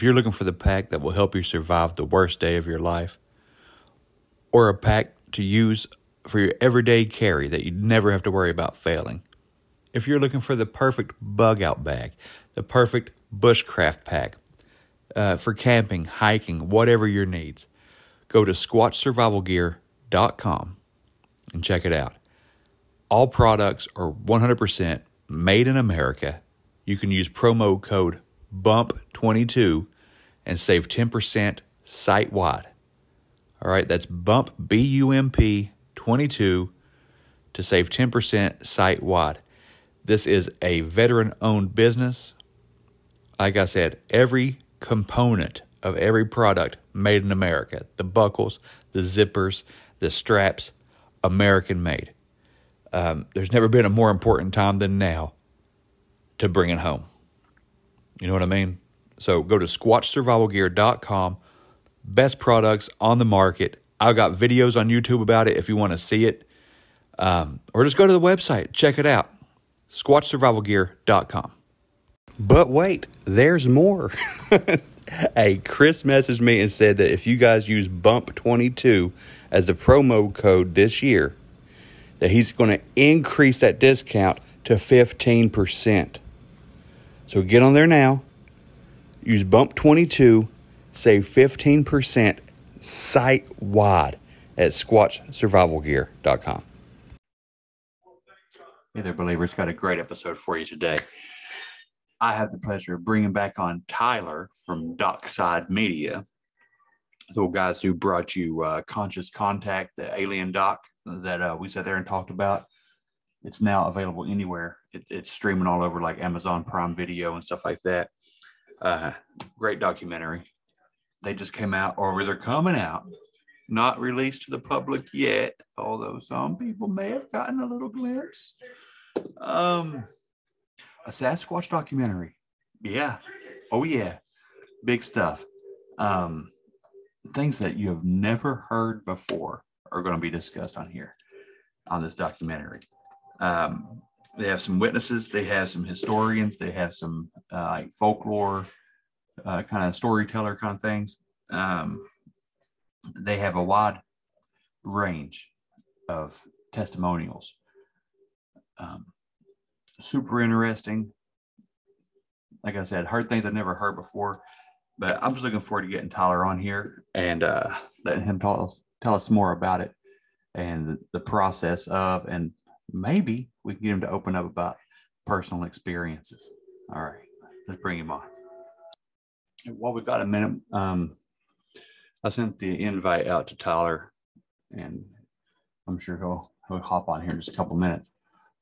If you're looking for the pack that will help you survive the worst day of your life, or a pack to use for your everyday carry that you'd never have to worry about failing, if you're looking for the perfect bug out bag, the perfect bushcraft pack uh, for camping, hiking, whatever your needs, go to squatchsurvivalgear.com and check it out. All products are 100% made in America. You can use promo code BUMP22 and save 10% site wide. All right, that's BUMP, B U M P 22 to save 10% site wide. This is a veteran owned business. Like I said, every component of every product made in America the buckles, the zippers, the straps, American made. Um, there's never been a more important time than now to bring it home. You know what I mean? So go to squatchsurvivalgear.com. Best products on the market. I've got videos on YouTube about it if you want to see it. Um, or just go to the website, check it out. Squatchsurvivalgear.com. But wait, there's more. hey, Chris messaged me and said that if you guys use BUMP22 as the promo code this year, that he's going to increase that discount to 15%. So get on there now. Use Bump22, save 15% site wide at squatchsurvivalgear.com. Hey there, believers. Got a great episode for you today. I have the pleasure of bringing back on Tyler from Docside Media, the guys who brought you uh, Conscious Contact, the alien doc that uh, we sat there and talked about. It's now available anywhere. It, it's streaming all over like Amazon Prime Video and stuff like that. Uh, great documentary. They just came out, or they're coming out, not released to the public yet, although some people may have gotten a little glimpse. Um, a Sasquatch documentary. Yeah. Oh, yeah. Big stuff. Um, things that you have never heard before are going to be discussed on here on this documentary. Um, they have some witnesses, they have some historians, they have some uh, like folklore uh, kind of storyteller kind of things. Um, they have a wide range of testimonials. Um, super interesting. Like I said, heard things I've never heard before, but I'm just looking forward to getting Tyler on here and uh, letting him tell us tell us more about it and the process of, and maybe we can get him to open up about personal experiences. All right, let's bring him on. While we've got a minute, um, I sent the invite out to Tyler, and I'm sure he'll he'll hop on here in just a couple minutes.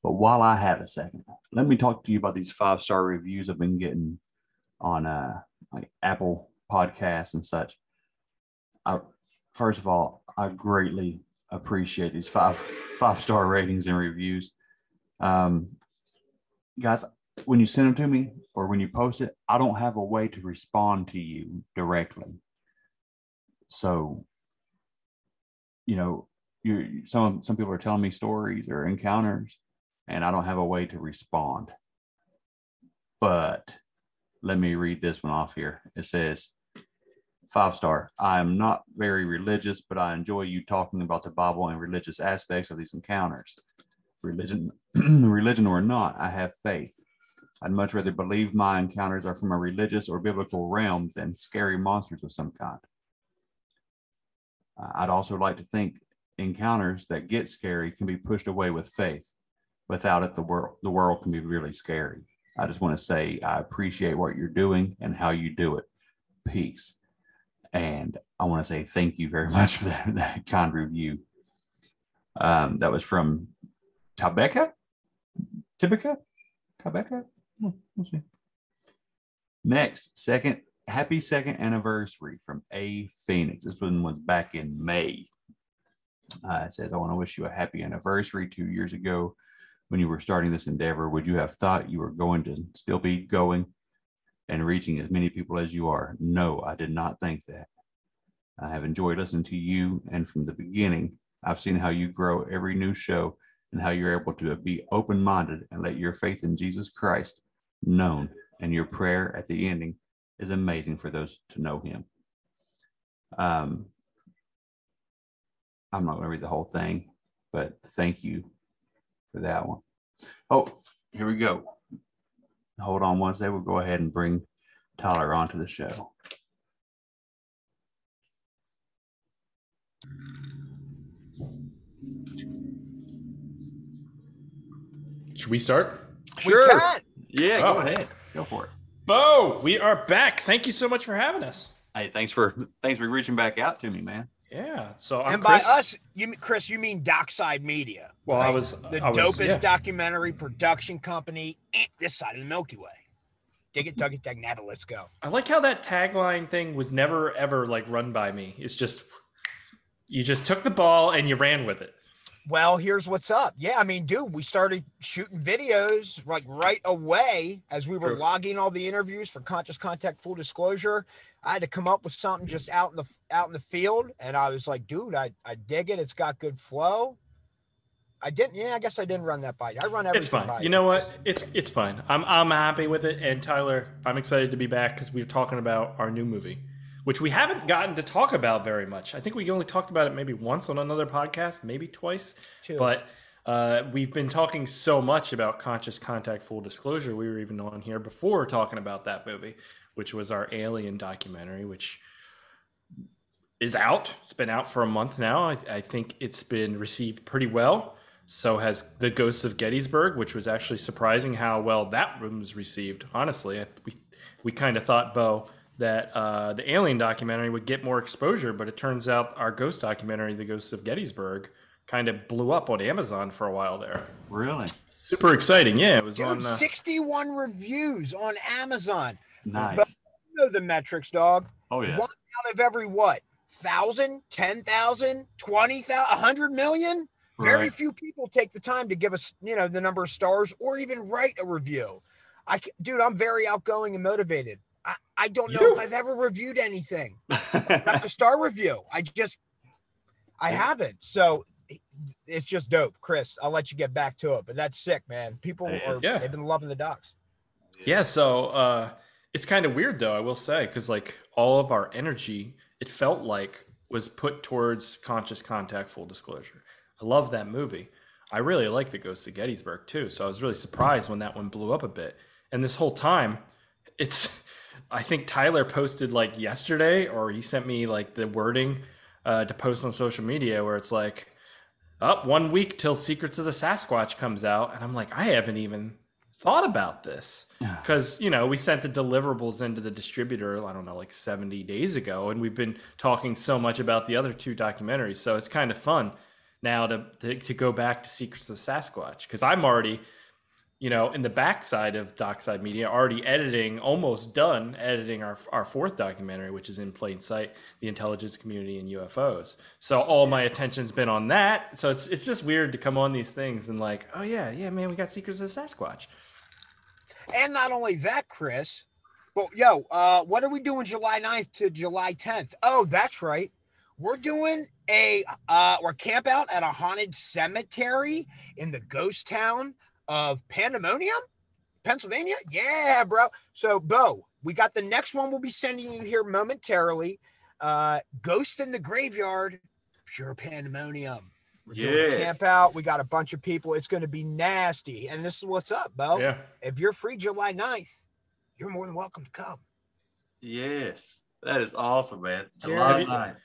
But while I have a second, let me talk to you about these five star reviews I've been getting on uh, like Apple Podcasts and such. I, first of all, I greatly appreciate these five five star ratings and reviews. Um, guys, when you send them to me or when you post it, I don't have a way to respond to you directly. So, you know, you some some people are telling me stories or encounters, and I don't have a way to respond. But let me read this one off here. It says, five star. I am not very religious, but I enjoy you talking about the Bible and religious aspects of these encounters. Religion, religion or not, I have faith. I'd much rather believe my encounters are from a religious or biblical realm than scary monsters of some kind. Uh, I'd also like to think encounters that get scary can be pushed away with faith. Without it, the world the world can be really scary. I just want to say I appreciate what you're doing and how you do it. Peace. And I want to say thank you very much for that, that kind review. Um, that was from Tabeka, Tibica, Tabeka. Hmm, we'll see. Next, second, happy second anniversary from A Phoenix. This one was back in May. Uh, it says, I want to wish you a happy anniversary two years ago when you were starting this endeavor. Would you have thought you were going to still be going and reaching as many people as you are? No, I did not think that. I have enjoyed listening to you, and from the beginning, I've seen how you grow every new show and how you're able to be open minded and let your faith in Jesus Christ known. And your prayer at the ending is amazing for those to know Him. Um, I'm not going to read the whole thing, but thank you for that one. Oh, here we go. Hold on one second. We'll go ahead and bring Tyler onto the show. Should we start? Sure. We can. Yeah, Oh. go ahead. Go for it. Bo, we are back. Thank you so much for having us. Hey, thanks for thanks for reaching back out to me, man. Yeah. So I'm and by Chris. us, you mean Chris? You mean Docside Media? well, I was the I was, dopest yeah. documentary production company eh, this side of the Milky Way. Dig it, dug it, dag nada. Let's go. I like how that tagline thing was never ever like run by me. It's just you just took the ball and you ran with it. Well, here's what's up. Yeah, I mean, dude, we started shooting videos like right away as we were True. logging all the interviews for Conscious Contact Full Disclosure. I had to come up with something just out in the out in the field, and I was like, dude, I I dig it. It's got good flow. I didn't. Yeah, I guess I didn't run that by you. I run everything It's fine. by You know what? It's it's fine. I'm I'm happy with it. And Tyler, I'm excited to be back because we're talking about our new movie, which we haven't gotten to talk about very much. I think we only talked about it maybe once on another podcast, maybe twice. Too. But uh, we've been talking so much about conscious contact full disclosure. We were even on here before talking about that movie, which was our alien documentary, which is out. It's been out for a month now. I, I think it's been received pretty well. So has The Ghosts of Gettysburg, which was actually surprising how well that was received. Honestly, I, we we kind of thought, Bo, that uh, the Alien documentary would get more exposure, but it turns out our ghost documentary, The Ghosts of Gettysburg, kind of blew up on Amazon for a while there. Really Super exciting, yeah. It was Dude, on. Uh, 61 reviews on Amazon. nice. But- You know the metrics, dog. Oh yeah. One out of every what? Thousand, ten thousand, twenty thousand, a hundred million? Very few people take the time to give us, you know, the number of stars or even write a review. I, dude, I'm very outgoing and motivated. I, I don't know You- if I've ever reviewed anything. Not a star review. I just, I haven't. So it's just dope, Chris. I'll let you get back to it, but that's sick, man. People are, yeah. they've been loving the docs. Yeah, so uh, it's kind of weird though, I will say, because like all of our energy, it felt like was put towards conscious contact, full disclosure. I love that movie. I really like the Ghosts of Gettysburg too, so I was really surprised when that one blew up a bit. And this whole time, it's I think Tyler posted like yesterday, or he sent me like the wording uh, to post on social media where it's like, up one week till Secrets of the Sasquatch comes out, and I'm like, I haven't even thought about this. Because you know we sent the deliverables into the distributor i don't know like 70 days ago and we've been talking so much about the other two documentaries so it's kind of fun now to, to, to go back to secrets of the sasquatch because i'm already you know in the backside of docside media already editing almost done editing our, our fourth documentary which is in plain sight the intelligence community and ufos so all my attention's been on that so it's, it's just weird to come on these things and like oh yeah yeah man we got secrets of sasquatch And not only that, Chris, but yo, uh, what are we doing July 9th to July 10th? Oh, that's right. We're doing a uh, we're camp out at a haunted cemetery in the ghost town of Pandemonium, Pennsylvania. Yeah, bro. So Bo, we got the next one we'll be sending you here momentarily. Uh, Ghost in the Graveyard, pure pandemonium. Yes. camp out. We got a bunch of people. It's going to be nasty. And this is what's up, Bo. Yeah. If you're free July 9th, you're more than welcome to come. Yes. That is awesome, man. July Have 9th.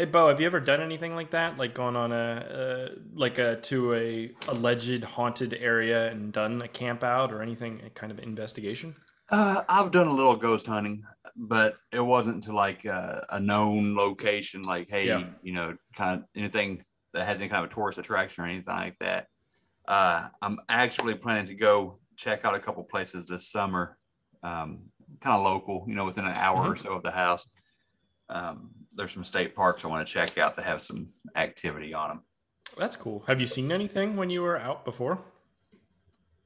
Hey Bo, have you ever done anything like that? Like gone on a uh, like a to a alleged haunted area and done a camp out or anything kind of investigation? Uh, I've done a little ghost hunting, but it wasn't to like uh, a known location, like hey, Yeah. you know, kind of anything that has any kind of a tourist attraction or anything like that. Uh, I'm actually planning to go check out a couple places this summer, um, kind of local, you know, within an hour or so of the house. Um, there's some state parks I want to check out that have some activity on them. That's cool. Have you seen anything when you were out before?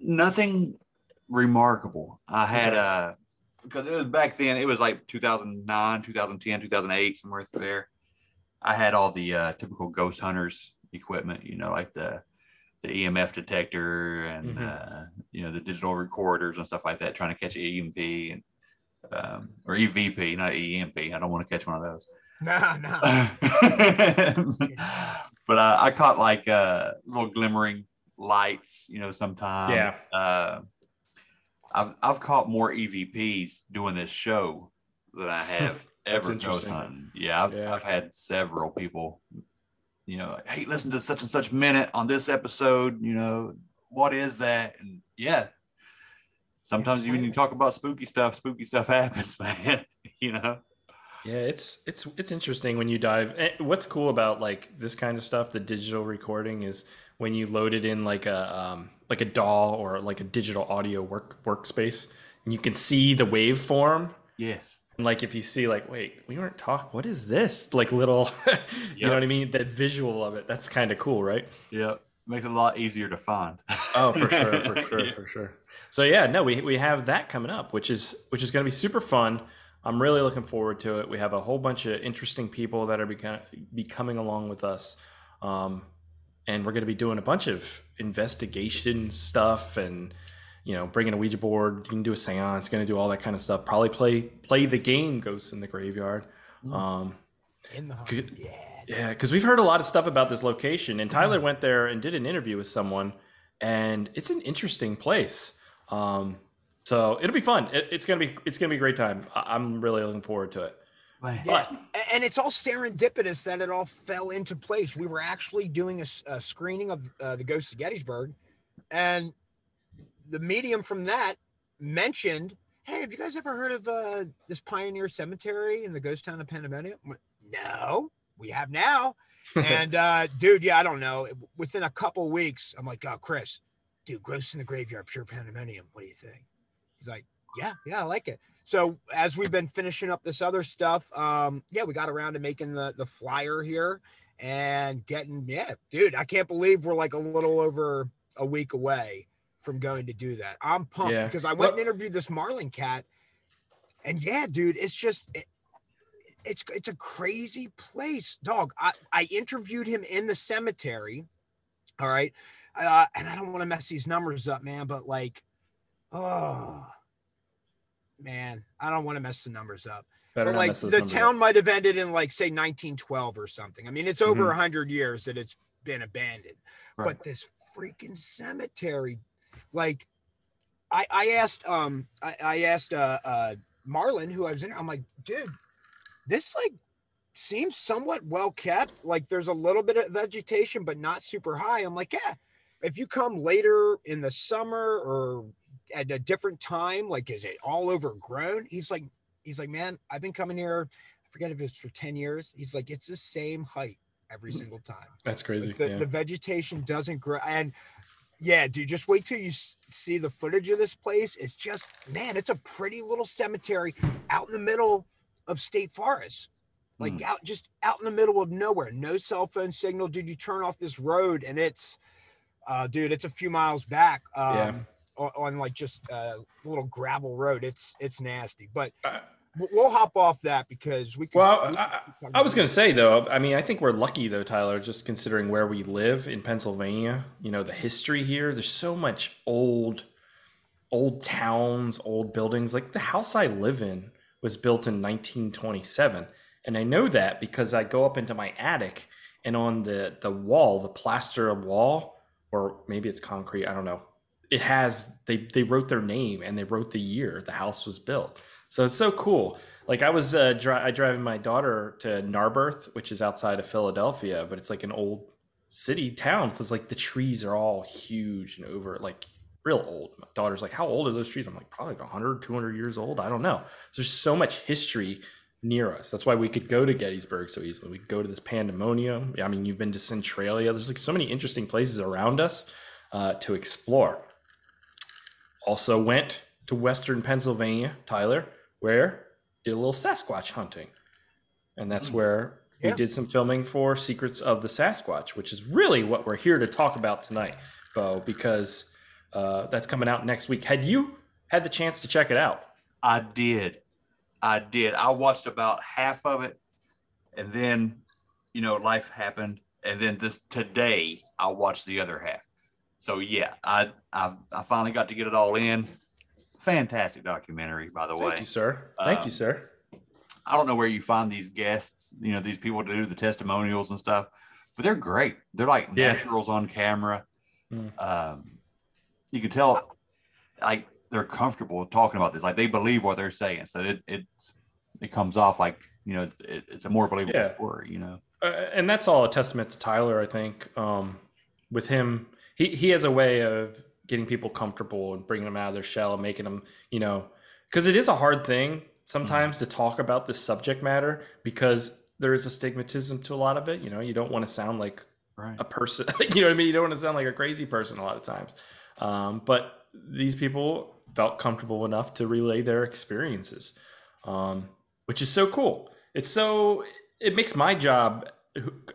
nothing remarkable. I had Okay. uh because it was back then, it was like 2009, 2010, 2008, somewhere through there. I had all the uh, typical ghost hunters equipment, you know, like the the EMF detector and Mhm. uh, you know the digital recorders and stuff like that, trying to catch EMP and um, or EVP, not EMP. I don't want to catch one of those. Nah, nah. but uh, I caught like uh, little glimmering lights, you know, sometimes. Yeah. Uh, I've I've caught more EVPs doing this show than I have ever ghost hunting. Yeah, I've, Yeah. I've had several people, you know, like, hey, listen to such and such minute on this episode. You know, what is that? And yeah, sometimes when you talk about spooky stuff, spooky stuff happens, man. you know. Yeah, it's it's it's interesting when you dive. eh, What's cool about like this kind of stuff, the digital recording, is when you load it in like a um, like a DAW or like a digital audio work workspace, and you can see the waveform. Yes. And like if you see like, wait, we weren't talking. What is this? Like little, you know what I mean? That visual of it. That's kind of cool, right? Yeah, makes it a lot easier to find. Oh, for sure, for sure, Yeah. for sure. So yeah, no, we we have that coming up, which is which is going to be super fun. I'm really looking forward to it. We have a whole bunch of interesting people that are becoming be coming along with us, um, and we're going to be doing a bunch of investigation stuff and you know bringing a Ouija board. You can do a séance, going to do all that kind of stuff. Probably play play the game Ghosts in the Graveyard. Um, In the Good. yeah. yeah, because we've heard a lot of stuff about this location, and Tyler went there and did an interview with someone, and it's an interesting place. Um, so it'll be fun. It, it's gonna be it's gonna be a great time. I, I'm really looking forward to it. Man. Yeah, and it's all serendipitous that it all fell into place. We were actually doing a screening of uh, the Ghost of Gettysburg, and the medium from that mentioned, "Hey, have you guys ever heard of uh, this Pioneer Cemetery in the ghost town of Pandemonium?" I'm No, we have now. and uh, dude, yeah, I don't know. Within a couple weeks, I'm like, "Oh, Chris, dude, Ghosts in the Graveyard, pure Pandemonium. What do you think?" He's like, "Yeah, yeah, I like it." so as we've been finishing up this other stuff um yeah we got around to making the the flyer here and getting yeah dude i can't believe we're like a little over a week away from going to do that i'm pumped Yeah. because i went Well- and interviewed this marlin cat and yeah dude it's just it, it's it's a crazy place dog i i interviewed him in the cemetery all right uh, and i don't want to mess these numbers up man but like oh man i don't want to mess the numbers up Better but like the numbers up. town might have ended in like say 1912 or something i mean it's over a Mhm. 100 years that it's been abandoned Right. but this freaking cemetery like i i asked um i, I asked uh uh marlon who i was in i'm like dude this like seems somewhat well kept like there's a little bit of vegetation but not super high i'm like yeah if you come later in the summer or at a different time like is it all overgrown he's like he's like man i've been coming here i forget if it's for 10 years he's like it's the same height every single time That's crazy. like the, yeah. the vegetation doesn't grow and yeah dude just wait till you see the footage of this place it's just man it's a pretty little cemetery out in the middle of state forest like Hmm. out just out in the middle of nowhere no cell phone signal dude you turn off this road and it's uh dude it's a few miles back um Yeah. On, on like just a little gravel road it's it's nasty but Uh, we'll hop off that because we could, Well, we I, I was going to say though, I mean, I think we're lucky though, Tyler, just considering where we live in Pennsylvania. You know, the history here. There's so much old, old towns, old buildings. Like the house I live in was built in 1927, and I know that because I go up into my attic and on the the wall, the plaster wall, or maybe it's concrete. I don't know. It has they they wrote their name and they wrote the year the house was built. So it's so cool. Like I was uh, dri- I driving my daughter to Narberth, which is outside of Philadelphia, but it's like an old city town because like the trees are all huge and over like real old. My daughter's like, how old are those trees? I'm like, probably like 100, 200 years old. I don't know. There's so much history near us. That's why we could go to Gettysburg so easily. We could go to this pandemonium. I mean, you've been to Centralia. There's like so many interesting places around us uh, to explore. Also went to Western Pennsylvania, Tyler, where did a little Sasquatch hunting. And that's where Yeah. we did some filming for Secrets of the Sasquatch, which is really what we're here to talk about tonight, Bo, because uh, that's coming out next week. Had you had the chance to check it out? I did. I did. I watched about half of it and then, you know, life happened. And then this today I watched the other half. So yeah, I I I finally got to get it all in. Fantastic documentary, by the way. Thank you, sir. Thank Um, you, sir. I don't know where you find these guests, you know, these people to do the testimonials and stuff, but they're great. They're like Yeah. naturals on camera. Mm. Um, you can tell, like they're comfortable talking about this, like they believe what they're saying. So it it it comes off like you know it, it's a more believable Yeah. story. You know, uh, and that's all a testament to Tyler. I think um, with him, he he has a way of getting people comfortable and bringing them out of their shell and making them, you know, because it is a hard thing sometimes to talk about this subject matter because there is a stigmatism to a lot of it. You know, you don't want to sound like right? a person. you know what I mean? You don't want to sound like a crazy person a lot of times. Um, but these people felt comfortable enough to relay their experiences, um, which is so cool. It's so it makes my job.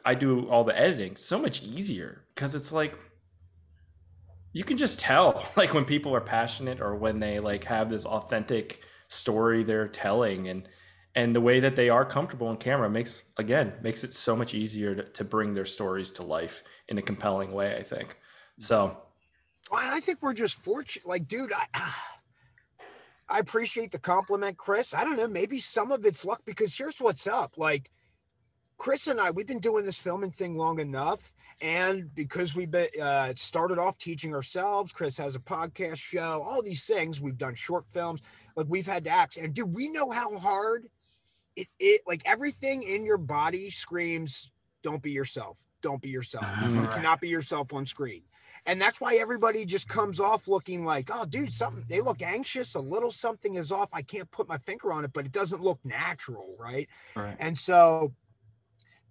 I do all the editing so much easier because it's like you can just tell like when people are passionate or when they like have this authentic story they're telling and and the way that they are comfortable on camera makes again makes it so much easier to, to bring their stories to life in a compelling way i think so Well, I think we're just fortunate. Like, dude, I I appreciate the compliment, Chris. I don't know, maybe some of it's luck because here's what's up. Like, Chris and I, we've been doing this filming thing long enough, and because we've been uh, started off teaching ourselves, Chris has a podcast show, all these things. We've done short films, like we've had to act, and dude, we know how hard it. It like everything in your body screams, "Don't be yourself. Don't be yourself. You Right. cannot be yourself on screen." And that's why everybody just comes off looking like, oh, dude, something, they look anxious. A little something is off. I can't put my finger on it, but it doesn't look natural. Right. Right. And so,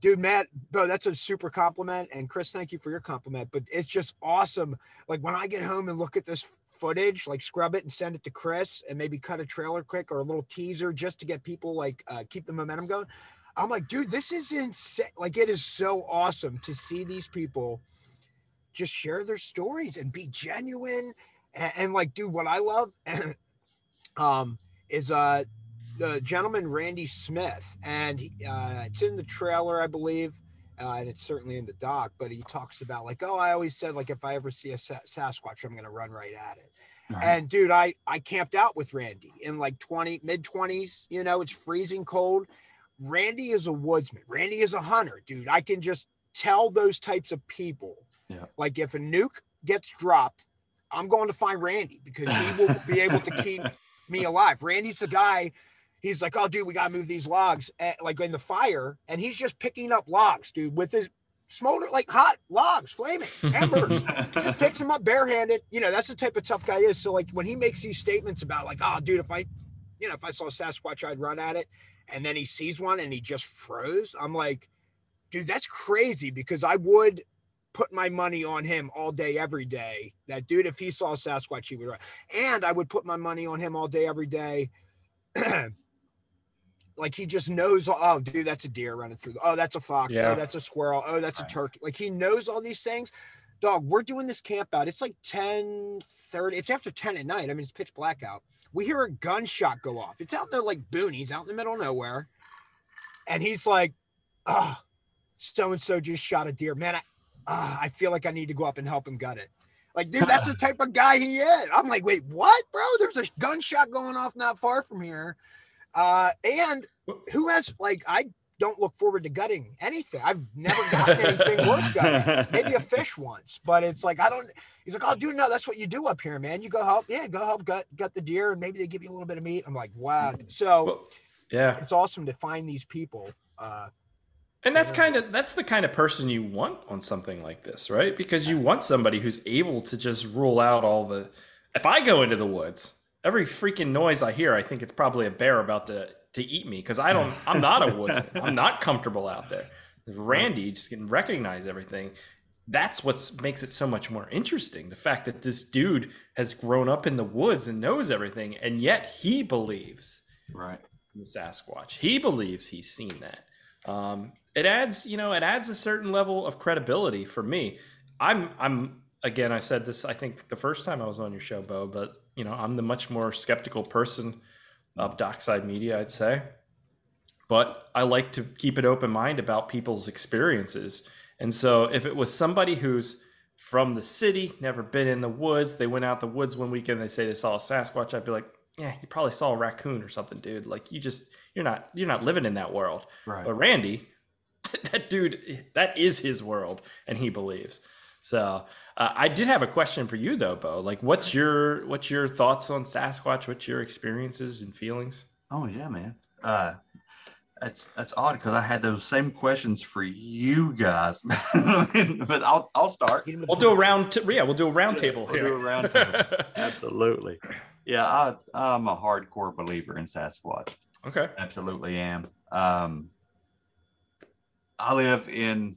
dude, Matt, bro, that's a super compliment. And Chris, thank you for your compliment. But it's just awesome. Like when I get home and look at this footage, like scrub it and send it to Chris and maybe cut a trailer quick or a little teaser just to get people like uh, keep the momentum going. I'm like, dude, this is insane. Like, it is so awesome to see these people just share their stories and be genuine. And, and like, dude, what I love um, is uh, the gentleman Randy Smith, and he, uh, it's in the trailer, I believe, uh, and it's certainly in the doc. But he talks about like, oh, I always said like if I ever see a Sa- Sasquatch, I'm gonna run right at it. Right. And dude, I I camped out with Randy in like 20 mid 20s. You know, it's freezing cold. Randy is a woodsman. Randy is a hunter, dude. I can just tell those types of people. Yeah. Like if a nuke gets dropped, I'm going to find Randy because he will be able to keep me alive. Randy's the guy. He's like, oh, dude, we gotta move these logs, eh, like in the fire, and he's just picking up logs, dude, with his smolder, like hot logs, flaming embers. He just picks them up barehanded. You know, that's the type of tough guy he is. So like when he makes these statements about like, oh, dude, if I, you know, if I saw a Sasquatch, I'd run at it, and then he sees one and he just froze. I'm like, dude, that's crazy because I would put my money on him all day, every day. That dude, if he saw a Sasquatch, he would run. And I would put my money on him all day, every day. like he just knows, oh, dude, that's a deer running through. The, oh, that's a fox. Oh, yeah. Oh, that's a squirrel. Oh, that's Right. a turkey. Like he knows all these things. Dog, we're doing this camp out. It's like 10 30. It's after 10 at night. I mean, it's pitch black out. We hear a gunshot go off. It's out in the like boonies, out in the middle of nowhere. And he's like, oh, so and so just shot a deer. Man, I, I feel like I need to go up and help him gut it. Like, dude, that's the type of guy he is. I'm like, wait, what, bro? There's a gunshot going off not far from here. Uh, and who has like I don't look forward to gutting anything. I've never gotten anything worth gutting. Maybe a fish once, but it's like I don't. He's like, oh, dude, no, that's what you do up here, man. You go help, yeah, go help gut gut the deer, and maybe they give you a little bit of meat. I'm like, wow. So Well, yeah. it's awesome to find these people. Uh, And that's kind of that's the kind of person you want on something like this, right? Because you want somebody who's able to just rule out all the if I go into the woods, every freaking noise I hear, I think it's probably a bear about to to eat me because I don't I'm not a woodsman. I'm not comfortable out there. Randy just can recognize everything. That's what makes it so much more interesting. The fact that this dude has grown up in the woods and knows everything, and yet he believes Right. the Sasquatch. He believes he's seen that. Um, it adds, you know, it adds a certain level of credibility for me. I'm, I'm again, I said this, I think the first time I was on your show, Bo, but you know, I'm the much more skeptical person of Docside Media, I'd say. But I like to keep an open mind about people's experiences. And so if it was somebody who's from the city, never been in the woods, they went out the woods one weekend, they say they saw a Sasquatch, I'd be like, yeah, you probably saw a raccoon or something, dude. Like you just you're not you're not living in that world. Right. But Randy, that dude, that is his world, and he believes. So uh, I did have a question for you though, Bo. Like, what's your what's your thoughts on Sasquatch? What's your experiences and feelings? Oh yeah, man. Uh, that's that's odd because I had those same questions for you guys, but I'll I'll start. get him to We'll do a round. T- yeah, we'll do a round table We'll here. do a round table. Absolutely. Yeah, I I'm a hardcore believer in Sasquatch. okay. Absolutely am. Um, I live in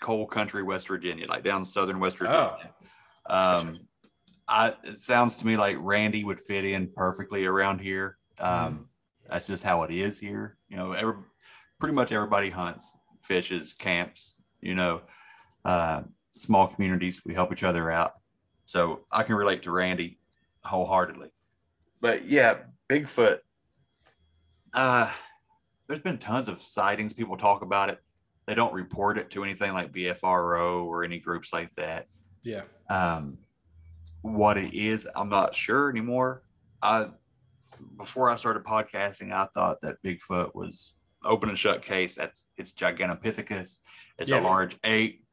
coal country, West Virginia, like down southern West Virginia. Um, I it sounds to me like Randy would fit in perfectly around here. Um, That's just how it is here. You know, every, pretty much everybody hunts, fishes, camps. You know, uh, small communities. We help each other out. So I can relate to Randy wholeheartedly. But yeah, Bigfoot. Uh, there's been tons of sightings. People talk about it. They don't report it to anything like BFRO or any groups like that. Yeah. Um, what it is, I'm not sure anymore. I before I started podcasting, I thought that Bigfoot was open and shut case. That's it's Gigantopithecus. It's Yeah. a large ape.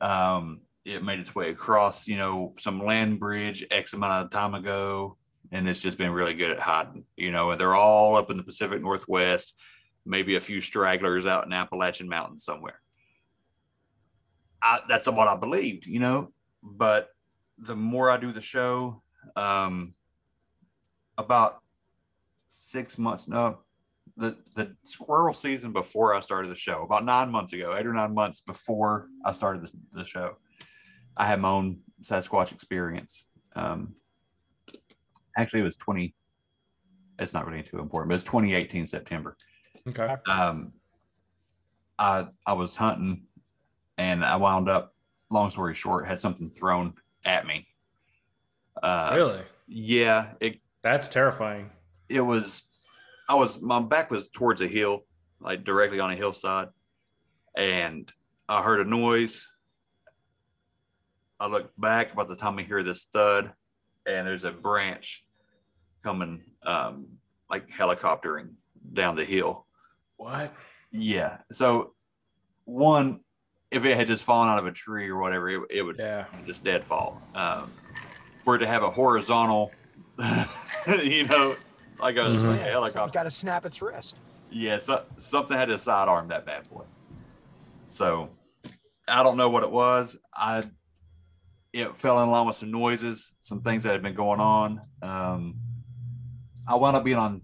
Um, it made its way across, you know, some land bridge X amount of time ago, and it's just been really good at hiding. You know, and they're all up in the Pacific Northwest. Maybe a few stragglers out in Appalachian Mountains somewhere. I, that's what I believed, you know. But the more I do the show, um, about six months, no, the the squirrel season before I started the show, about nine months ago, eight or nine months before I started the, the show, I had my own Sasquatch experience. Um, actually, it was twenty. It's not really too important, but it's 2018 September Okay. um, I I was hunting, and I wound up. Long story short, had something thrown at me. Uh, really? Yeah, it That's terrifying. it was. I was my back was towards a hill, like directly on a hillside, and I heard a noise. I looked back about the time I hear this thud, and there's a branch coming, um, like helicoptering down the hill. What? Yeah. So, one, if it had just fallen out of a tree or whatever, it, it would Yeah. just dead fall. Um, for it to have a horizontal, you know, like a, Mhm. like a Someone's helicopter. got to snap its wrist. Yeah, so, something had to sidearm that bad boy. So, I don't know what it was. I it fell in line with some noises, some things that had been going on. Um, I wound up being on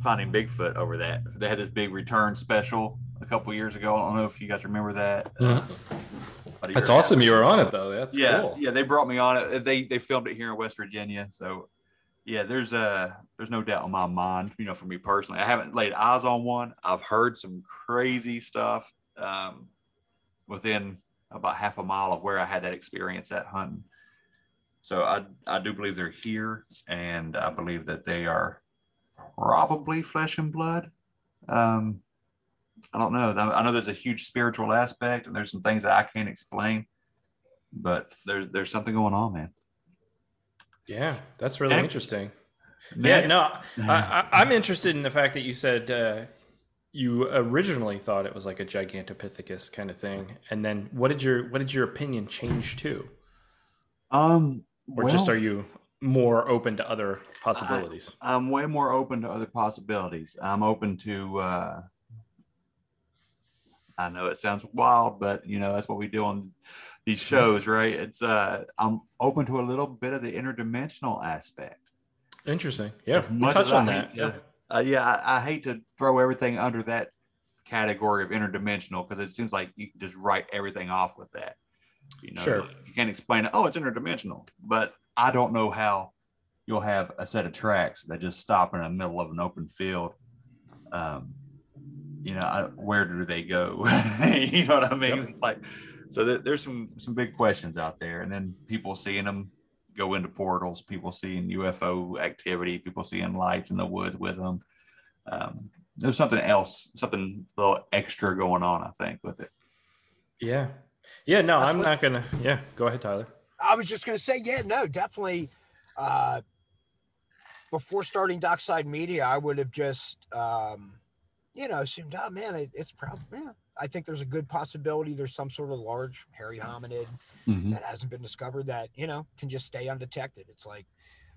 finding Bigfoot over that. They had this big return special a couple years ago. I don't know if you guys remember that. Uh, a That's a awesome. You were on it though. That's yeah, cool. yeah. They brought me on it. They they filmed it here in West Virginia. So yeah, there's uh there's no doubt in my mind. You know, for me personally, I haven't laid eyes on one. I've heard some crazy stuff um, within about half a mile of where I had that experience at hunting. So I I do believe they're here, and I believe that they are probably flesh and blood. Um, I don't know. I know there's a huge spiritual aspect, and there's some things that I can't explain. but there's there's something going on, man. Yeah, that's really Next. interesting. Next. Yeah, no, I, I, I'm interested in the fact that you said uh, you originally thought it was like a Gigantopithecus kind of thing, and then what did your what did your opinion change to, Um, or just are you more open to other possibilities? I'm way more open to other possibilities. I'm open to. uh I know it sounds wild, but you know that's what we do on these shows, right? It's uh I'm open to a little bit of the interdimensional aspect. Interesting. Yeah, As we touch on that. to- Yeah. Uh, yeah, I, I hate to throw everything under that category of interdimensional because it seems like you can just write everything off with that. You know, Sure. if you can't explain it, oh, it's interdimensional. But I don't know how you'll have a set of tracks that just stop in the middle of an open field. Um, you know, I, where do they go? you know what I mean? Yep. It's like so. Th- there's some some big questions out there, and then people seeing them go into portals, people seeing UFO activity, people seeing lights in the woods with them. Um, there's something else, something a little extra going on, I think, with it. Yeah. Yeah. No, That's I'm what- not gonna. Yeah. Go ahead, Tyler. I was just gonna say, yeah, no, definitely. Uh, before starting Docside Media, I would have just, um, you know, assumed, oh man, it, it's probably. Yeah, I think there's a good possibility there's some sort of large hairy hominid that hasn't been discovered that you know can just stay undetected. It's like,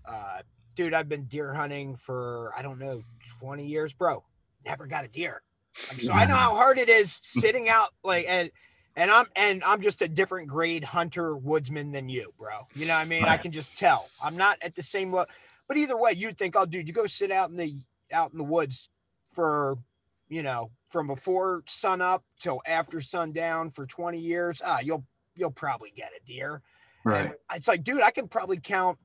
uh, dude, I've been deer hunting for I don't know 20 years, bro. Never got a deer. Like, so I know how hard it is sitting out like and and I'm and I'm just a different grade hunter woodsman than you, bro. You know what I mean? I can just tell. I'm not at the same level. But either way, you'd think, oh, dude, you go sit out in the out in the woods for you know from before sun up till after sundown for 20 years. Ah, you'll you'll probably get a deer. Right. And it's like, dude, I can probably count,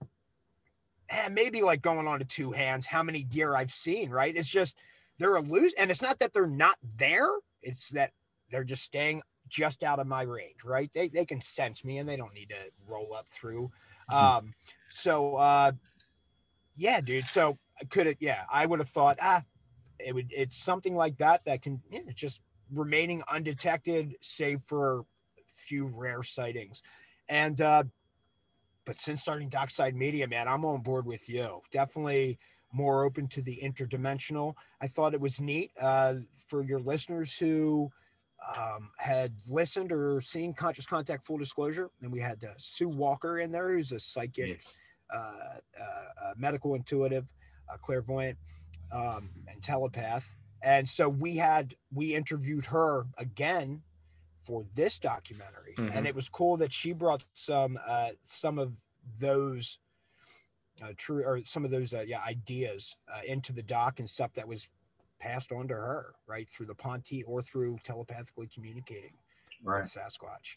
eh, maybe like going on to two hands, how many deer I've seen, right? It's just they're a elusive. And it's not that they're not there, it's that they're just staying just out of my range, right? They, they can sense me and they don't need to roll up through. Um, so, uh, yeah, dude. So I could have, yeah, I would have thought, ah, it would, it's something like that that can, yeah, just remaining undetected, save for a few rare sightings. And, uh, but since starting Docside Media, man, I'm on board with you. Definitely more open to the interdimensional. I thought it was neat uh, for your listeners who um, had listened or seen Conscious Contact Full Disclosure. And we had uh, Sue Walker in there, who's a psychic, Yes. uh, uh, medical intuitive, clairvoyant, um, and telepath. And so we had we interviewed her again for this documentary, Mhm. and it was cool that she brought some uh, some of those uh, true or some of those uh, yeah ideas uh, into the doc and stuff that was passed on to her right through the Ponte or through telepathically communicating Right. with Sasquatch.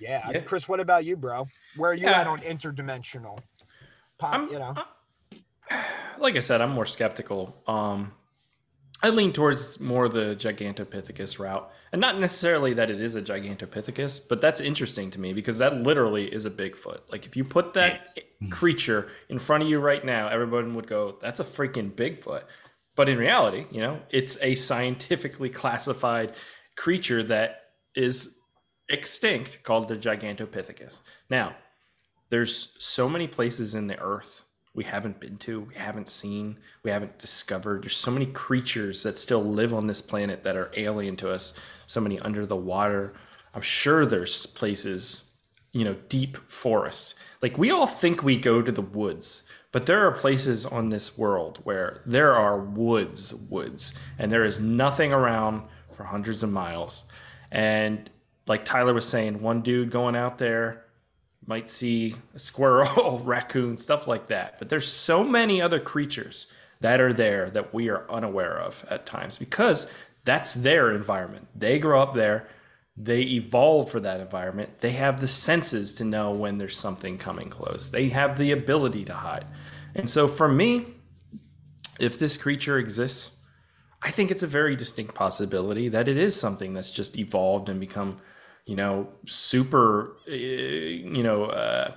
Yeah. Yeah. Chris, what about you, bro? Where are you Yeah. at on interdimensional? Pop, I'm, you know. like I said, I'm more skeptical. Um, I lean towards more the Gigantopithecus route, and not necessarily that it is a Gigantopithecus, but that's interesting to me because that literally is a Bigfoot. Like if you put that creature in front of you right now, everyone would go, "That's a freaking Bigfoot." But in reality, you know, it's a scientifically classified creature that is extinct called the Gigantopithecus. Now, there's so many places in the earth we haven't been to, we haven't seen, we haven't discovered. There's so many creatures that still live on this planet that are alien to us, so many under the water. I'm sure there's places, you know, deep forests. Like we all think we go to the woods, but there are places on this world where there are woods, woods, and there is nothing around for hundreds of miles. And like Tyler was saying, one dude going out there might see a squirrel, raccoon, stuff like that. But there's so many other creatures that are there that we are unaware of at times because that's their environment. They grow up there. they evolve for that environment. They have the senses to know when there's something coming close. They have the ability to hide. And so for me, if this creature exists, I think it's a very distinct possibility that it is something that's just evolved and become, you know, super, uh, you know, uh,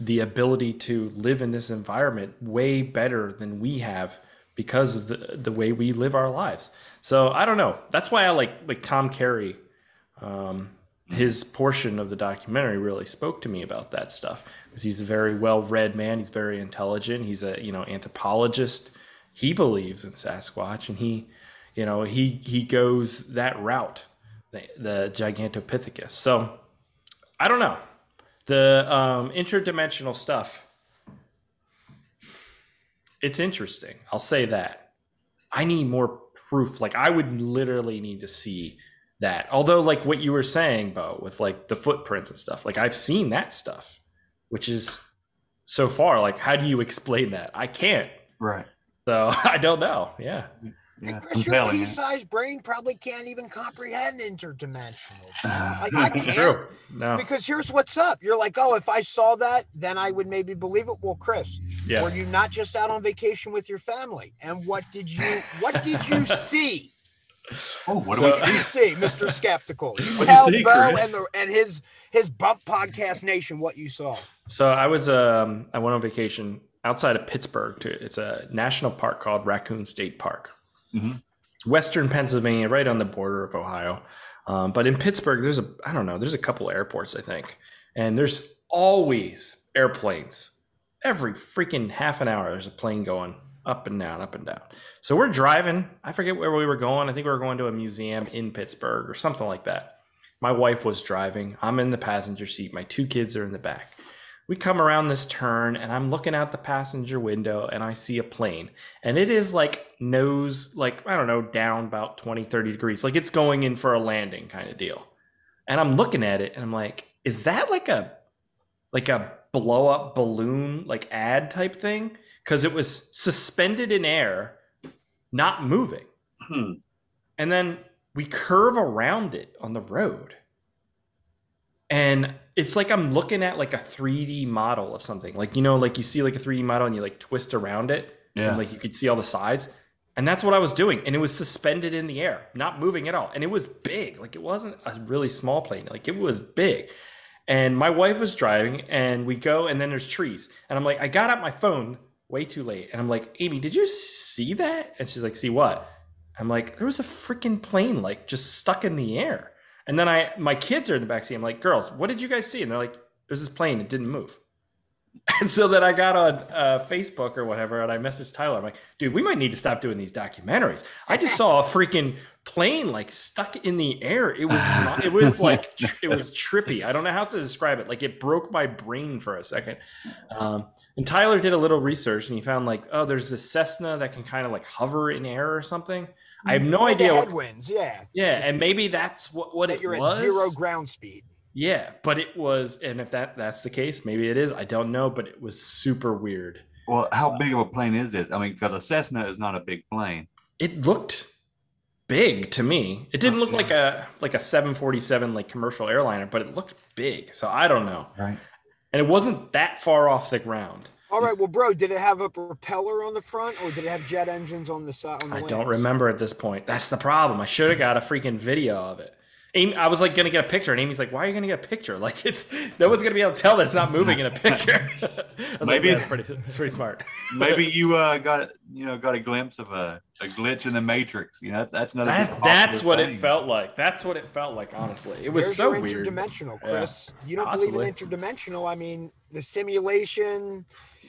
the ability to live in this environment way better than we have because of the the way we live our lives. So I don't know. That's why I like like Tom Carey. Um, his portion of the documentary really spoke to me about that stuff because he's a very well read man. He's very intelligent. He's a you know anthropologist. He believes in Sasquatch, and he you know he he goes that route, the, the Gigantopithecus. So I don't know the um, interdimensional stuff. It's interesting. I'll say that. I need more proof. Like I would literally need to see that. Although, like what you were saying, Bo, with like the footprints and stuff, like I've seen that stuff, which is so far. Like, how do you explain that? I can't. Right. So I don't know. Yeah. Yeah. And Chris, your pea-sized brain probably can't even comprehend interdimensional. Like I can't. True. No. Because here's what's up. You're like, oh, if I saw that, then I would maybe believe it. Well, Chris, Yeah. were you not just out on vacation with your family? And what did you what did you see? Oh, what So- do we did see? you see, Mr. Skeptical? You What'd you tell see, Bo and the and his his bump podcast nation what you saw. So I was um I went on vacation outside of Pittsburgh to it's a national park called Raccoon State Park. Mhm. Western Pennsylvania, right on the border of Ohio. Um, but in Pittsburgh, there's a I don't know, there's a couple airports I think, and there's always airplanes. Every freaking half an hour, there's a plane going up and down, up and down. So we're driving. I forget where we were going. I think we were going to a museum in Pittsburgh or something like that. My wife was driving. I'm in the passenger seat. My two kids are in the back. We come around this turn and I'm looking out the passenger window and I see a plane. And it is like nose, like, I don't know, down about 20, 30 degrees. Like it's going in for a landing kind of deal. And I'm looking at it and I'm like, is that like a like a blow up balloon like ad type thing? Because it was suspended in air, not moving. Hmm. And then we curve around it on the road. And it's like I'm looking at like a 3D model of something. Like, you know, like you see like a 3D model and you like twist around it. Yeah. And like you could see all the sides. And that's what I was doing. And it was suspended in the air, not moving at all. And it was big. Like it wasn't a really small plane. Like it was big. And my wife was driving and we go and then there's trees. And I'm like, I got out my phone way too late. And I'm like, Amy, did you see that? And she's like, see what? I'm like, there was a freaking plane like just stuck in the air. And then I, my kids are in the backseat. I'm like, girls, what did you guys see? And they're like, there's this plane. It didn't move. And so then I got on uh, Facebook or whatever, and I messaged Tyler. I'm like, dude, we might need to stop doing these documentaries. I just saw a freaking plane like stuck in the air. It was, it was like, it was trippy. I don't know how to describe it. Like it broke my brain for a second. Um, and Tyler did a little research, and he found like, oh, there's this Cessna that can kind of like hover in air or something. I have no Yeah, the idea. What, headwinds, yeah. yeah, and maybe that's what what That it you're was. at zero ground speed. Yeah, but it was, and if that that's the case, maybe it is. I don't know, but it was super weird. Well, how uh, big of a plane is this? I mean, because a Cessna is not a big plane. It looked big to me. It didn't look Okay. like a like a 747 like commercial airliner, but it looked big. So I don't know. Right. And it wasn't that far off the ground. All right, well, bro, did it have a propeller on the front, or did it have jet engines on the side? On the I don't remember at this point. That's the problem. I should have got a freaking video of it. Amy, I was like gonna get a picture, and Amy's like, "Why are you gonna get a picture? Like it's no one's gonna be able to tell that it's not moving in a picture." I was Maybe- like, "That's pretty, that's pretty smart." Maybe you uh, got you know got a glimpse of a, a glitch in the matrix. You know, that's, that's another. That, that's possible what it felt like. That's what it felt like. Honestly, it was There's so your weird. interdimensional, Yeah. Chris. You don't Possibly. believe in interdimensional. I mean, the simulation,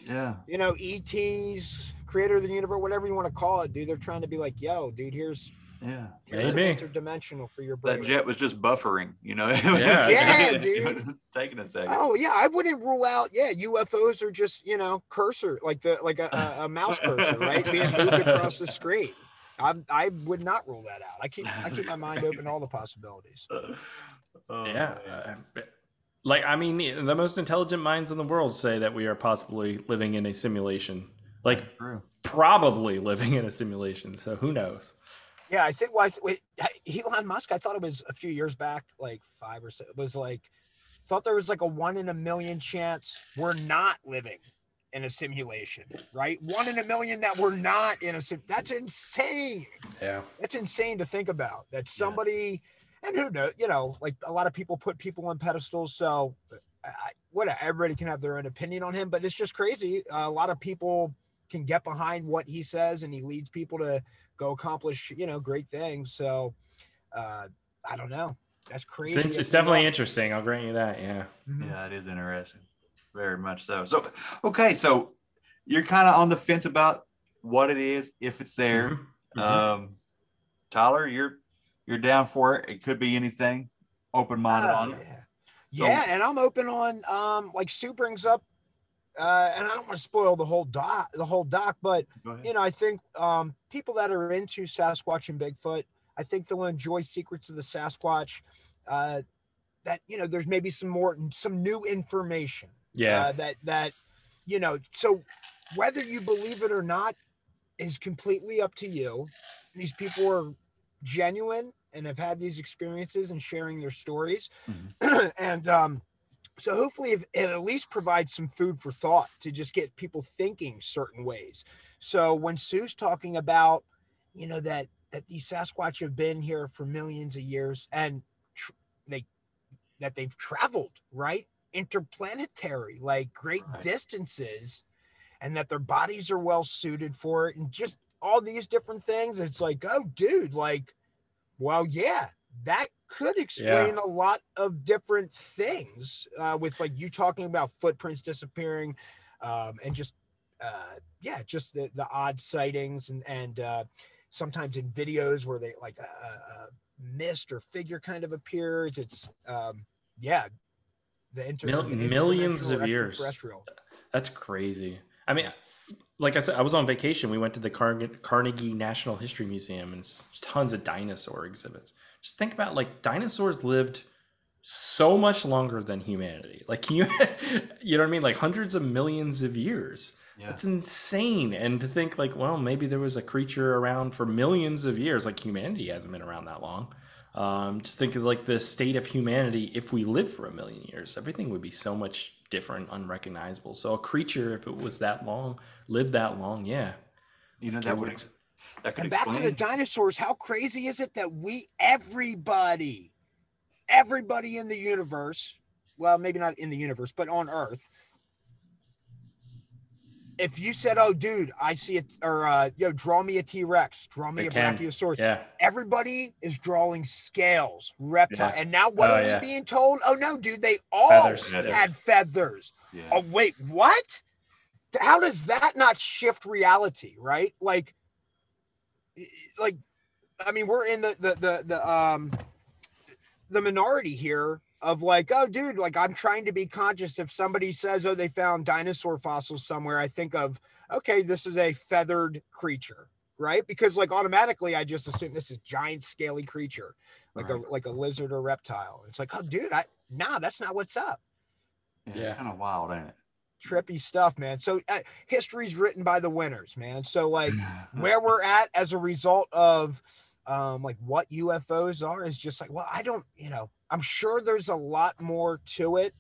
Yeah. you know, ETs, creator of the universe, whatever you want to call it, dude. They're trying to be like, yo, dude, here's Yeah. here's Maybe. interdimensional for your brain. That brain. jet was just buffering. You know. Yeah. Yeah, It dude. was taking a second. Oh yeah, I wouldn't rule out. Yeah, UFOs are just you know cursor like the like a, a, a mouse cursor, right, being moved across the screen. I I would not rule that out. I keep I keep my mind open to all the possibilities. Oh, yeah, uh, but- like I mean, the most intelligent minds in the world say that we are possibly living in a simulation. Like True. probably living in a simulation. So who knows? Yeah, I think. Well, I th- wait, Elon Musk. I thought it was a few years back, like five or so. It was like thought there was like a one in a million chance we're not living in a simulation, right? One in a million that we're not in a sim. That's insane. Yeah. That's insane to think about. That somebody, and who knows, you know, like a lot of people put people on pedestals. So, I, what everybody can have their own opinion on him, but it's just crazy. Uh, a lot of people can get behind what he says, and he leads people to go accomplish, you know, great things. So, uh, I don't know. That's crazy. It's, it's definitely interesting. I'll grant you that. Yeah. Mhm. Yeah, it is interesting. Very much so. So, okay, so you're kind of on the fence about what it is, if it's there. Mhm. Mhm. Um, Tyler, you're you're down for it. It could be anything. Open minded Oh, on it. yeah. So- yeah, and I'm open on um like Sue brings up uh and I don't want to spoil the whole doc the whole doc, but you know, I think um people that are into Sasquatch and Bigfoot, I think they'll enjoy Secrets of the Sasquatch. Uh that you know, there's maybe some more some new information. Yeah. Uh, that that you know, so whether you believe it or not is completely up to you. These people are genuine and have had these experiences and sharing their stories. and um, so hopefully it, it at least provides some food for thought to just get people thinking certain ways. So when Sue's talking about, you know, that that these Sasquatch have been here for millions of years and tr- they that they've traveled, right? Interplanetary, like great Right. distances, and that their bodies are well suited for it, and just all these different things. It's like, oh, dude, like, well, yeah, that could explain a lot of different things. Uh, with like you talking about footprints disappearing, um, and just uh, yeah, just the, the odd sightings and and uh, sometimes in videos where they like a, a, a mist or figure kind of appears. It's um, yeah, the, inter- Mil- the millions of years. That's crazy. I mean, like I said, I was on vacation. We went to the Car- Carnegie National History Museum and tons of dinosaur exhibits. Just think about like dinosaurs lived so much longer than humanity. Like, can you, you know what I mean? Like hundreds of millions of years. Yeah. That's insane. And to think like, well, maybe there was a creature around for millions of years. Like humanity hasn't been around that long. Um, just think of like the state of humanity if we lived for a million years, everything would be so much different, unrecognizable. So a creature, if it was that long, lived that long, yeah. You know that would ex- that could And back to the dinosaurs, how crazy is it that we, everybody, everybody in the universe, well, maybe not in the universe, but on Earth, if you said, "Oh, dude, I see it," or uh, "Yo, draw me a T Rex, draw me They a can. Brachiosaurus," Yeah. everybody is drawing scales, reptile, Yeah. and now what Oh, are yeah. we being told? Oh no, dude, they all Feathers. Feathers. had feathers. Yeah. Oh wait, what? How does that not shift reality, right? Like, like, I mean, we're in the the the, the um the minority here of like, oh, dude, like I'm trying to be conscious. If somebody says, oh, they found dinosaur fossils somewhere, I think of, okay, this is a feathered creature, right? Because like automatically, I just assume this is giant scaly creature, like Right. a like a lizard or reptile. It's like, oh, dude, I nah, that's not what's up Yeah, Yeah. It's kind of wild, ain't it? trippy stuff, man. So uh, history's written by the winners, man. So like where we're at as a result of um like what UFOs are is just like, well, I don't, you know, I'm sure there's a lot more to it.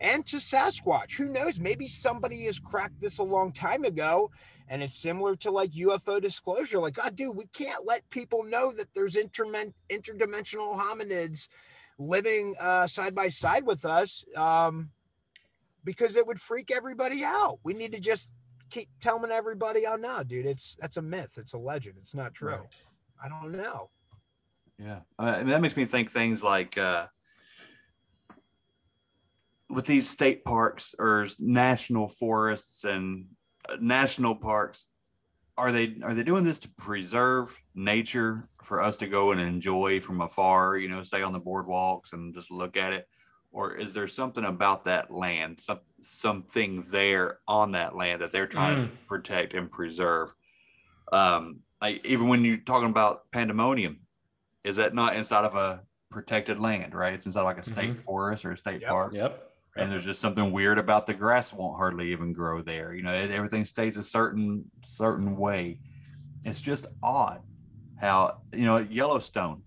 And to Sasquatch, who knows? Maybe somebody has cracked this a long time ago, and it's similar to like UFO disclosure. Like, God, dude, we can't let people know that there's intermen- interdimensional hominids living uh, side by side with us. Um, because it would freak everybody out. We need to just keep telling everybody, oh no, dude, it's that's a myth, it's a legend, it's not true. Right. I don't know. Yeah, I mean, that makes me think things like uh, with these state parks or national forests and uh, national parks. Are they are they doing this to preserve nature for us to go and enjoy from afar? You know, stay on the boardwalks and just look at it, or is there something about that land, some something there on that land that they're trying to protect and preserve? Um, like even when you're talking about pandemonium, is that not inside of a protected land, right? It's inside like a state Mhm. forest or a state Yep. park. Yep. And there's just something weird about the grass won't hardly even grow there. You know, it- everything stays a certain certain way. It's just odd how you know Yellowstone,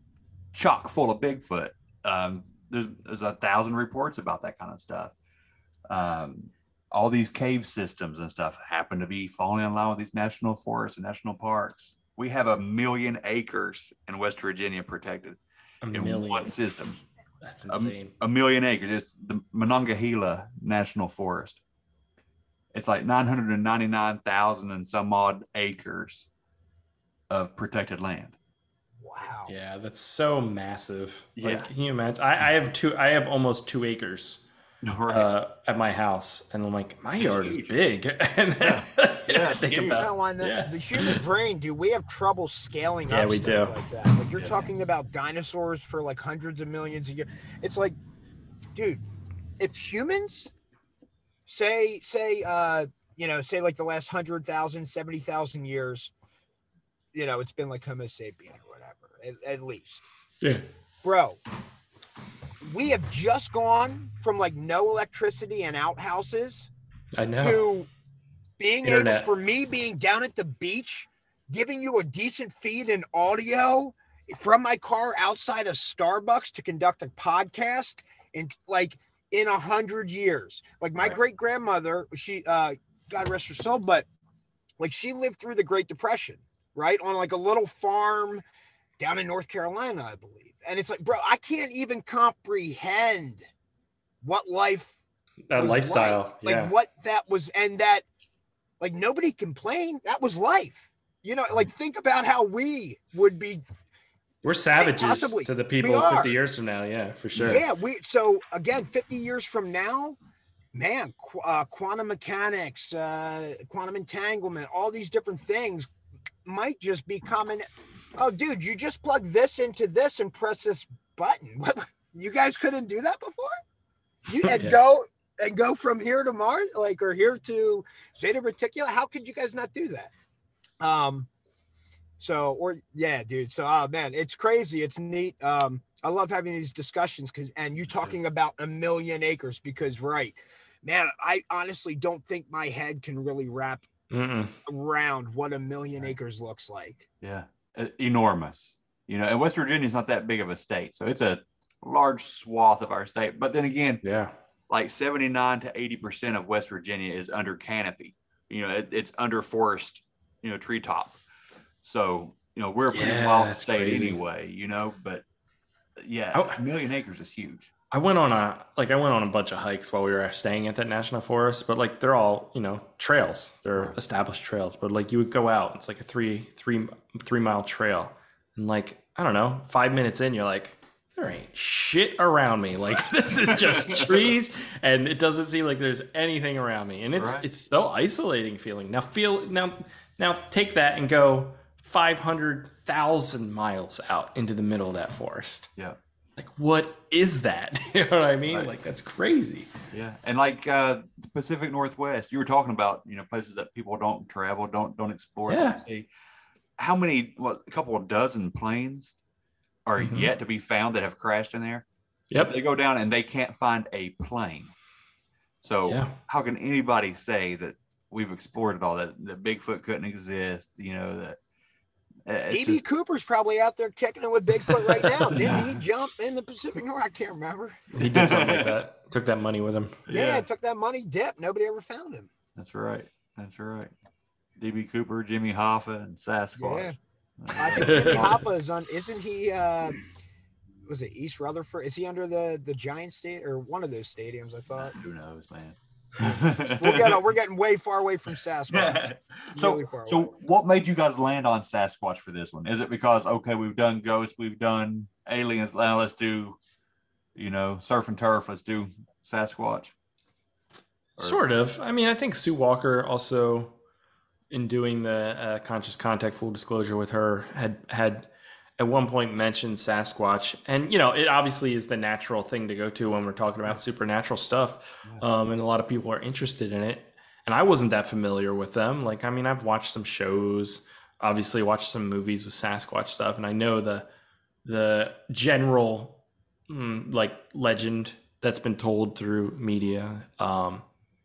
chock full of Bigfoot. Um, there's there's a thousand reports about that kind of stuff. Um, all these cave systems and stuff happen to be falling in line with these national forests and national parks. We have a million acres in West Virginia protected A in million. one system. That's insane. A million acres. It's the Monongahela National Forest. It's like 999,000 and some odd acres of protected land. Wow. Yeah, that's so massive. Yeah. Like, can you imagine? I, I have two. I have almost two acres Right. uh, at my house, and I'm like, my It's yard huge. is big. and then Yeah, think huge. about No, on the, yeah. the human brain, dude, we have trouble scaling Yeah, up we stuff do. like that. Like you're Yeah. talking about dinosaurs for like hundreds of millions of years. It's like, dude, if humans say say uh you know say like the last 100,000, 70,000 years, you know, it's been like Homo sapien or whatever, at, at least. yeah. Bro, we have just gone from like no electricity and outhouses I know. to being able for me being down at the beach, giving you a decent feed in audio from my car outside of Starbucks to conduct a podcast in like in a hundred years. Like my Right. great grandmother, she uh God rest her soul, but like she lived through the Great Depression, right? On like a little farm down in North Carolina, I believe. And it's like, bro, I can't even comprehend what life That lifestyle. like, yeah. like what that was, and that like nobody complained. That was life. You know, like think about how we would be. We're savages possibly. to the people 50 years from now. Yeah, for sure. Yeah, we. So again, fifty years from now, man, qu- uh, quantum mechanics, uh, quantum entanglement, all these different things might just be common. Oh, dude, you just plug this into this and press this button. What? You guys couldn't do that before? You and Yeah. go and go from here to Mars, like or here to Zeta Reticuli. How could you guys not do that? Um, so or yeah, dude. So oh man, it's crazy. It's neat. Um, I love having these discussions because and you talking about a million acres because right, man, I honestly don't think my head can really wrap Mm-mm. around what a million acres looks like. Yeah, enormous. You know, and West Virginia is not that big of a state, so it's a large swath of our state. But then again, Yeah. like 79 to 80 percent of West Virginia is under canopy. You know, it, it's under forest, you know, treetop. So you know, we're a pretty Yeah, wild state crazy. anyway. You know, but yeah, Oh. a million acres is huge. I went on a like I went on a bunch of hikes while we were staying at that national forest, but like they're all you know trails. They're established trails, but like you would go out. It's like a three three three mile trail, and like I don't know, five minutes in, you're like, there ain't shit around me. Like this is just trees, and it doesn't seem like there's anything around me, and it's Right. it's so isolating feeling. Now feel now now take that and go five hundred thousand miles out into the middle of that forest Yeah. Like what is that you know what i mean Right. like that's crazy Yeah, and like uh, the Pacific Northwest, you were talking about, you know, places that people don't travel, don't don't explore. Yeah. see. How many? What? A couple of dozen planes are Mhm. yet to be found that have crashed in there. yep They go down and they can't find a plane. So Yeah. how can anybody say that we've explored it all? That that Bigfoot couldn't exist? You know that. Uh, DB just- Cooper's probably out there kicking it with Bigfoot right now. Didn't he jump in the Pacific North? I can't remember. he did something like that took that money with him Yeah, took that money, dip. Nobody ever found him. that's right. That's right. DB Cooper, Jimmy Hoffa, and Sasquatch. I think Jimmy Hoffa is on. Isn't he? uh Was it East Rutherford? Is he under the the Giant State or one of those stadiums? I thought. Who knows, man? We're getting we're getting way far away from Sasquatch. so, Really far away. so what made you guys land on Sasquatch for this one? Is it because okay, we've done ghosts, we've done aliens, now let's do, you know, surf and turf, let's do Sasquatch. Or- sort of i mean i think sue walker also in doing the uh, conscious contact full disclosure with her had had at one point mentioned sasquatch. And you know it obviously is the natural thing to go to when we're talking about supernatural stuff um, and a lot of people are interested in it. And i wasn't that familiar with them. Like i mean i've watched some shows obviously watched some movies with sasquatch stuff and i know the the general mm, like legend that's been told through media. Um,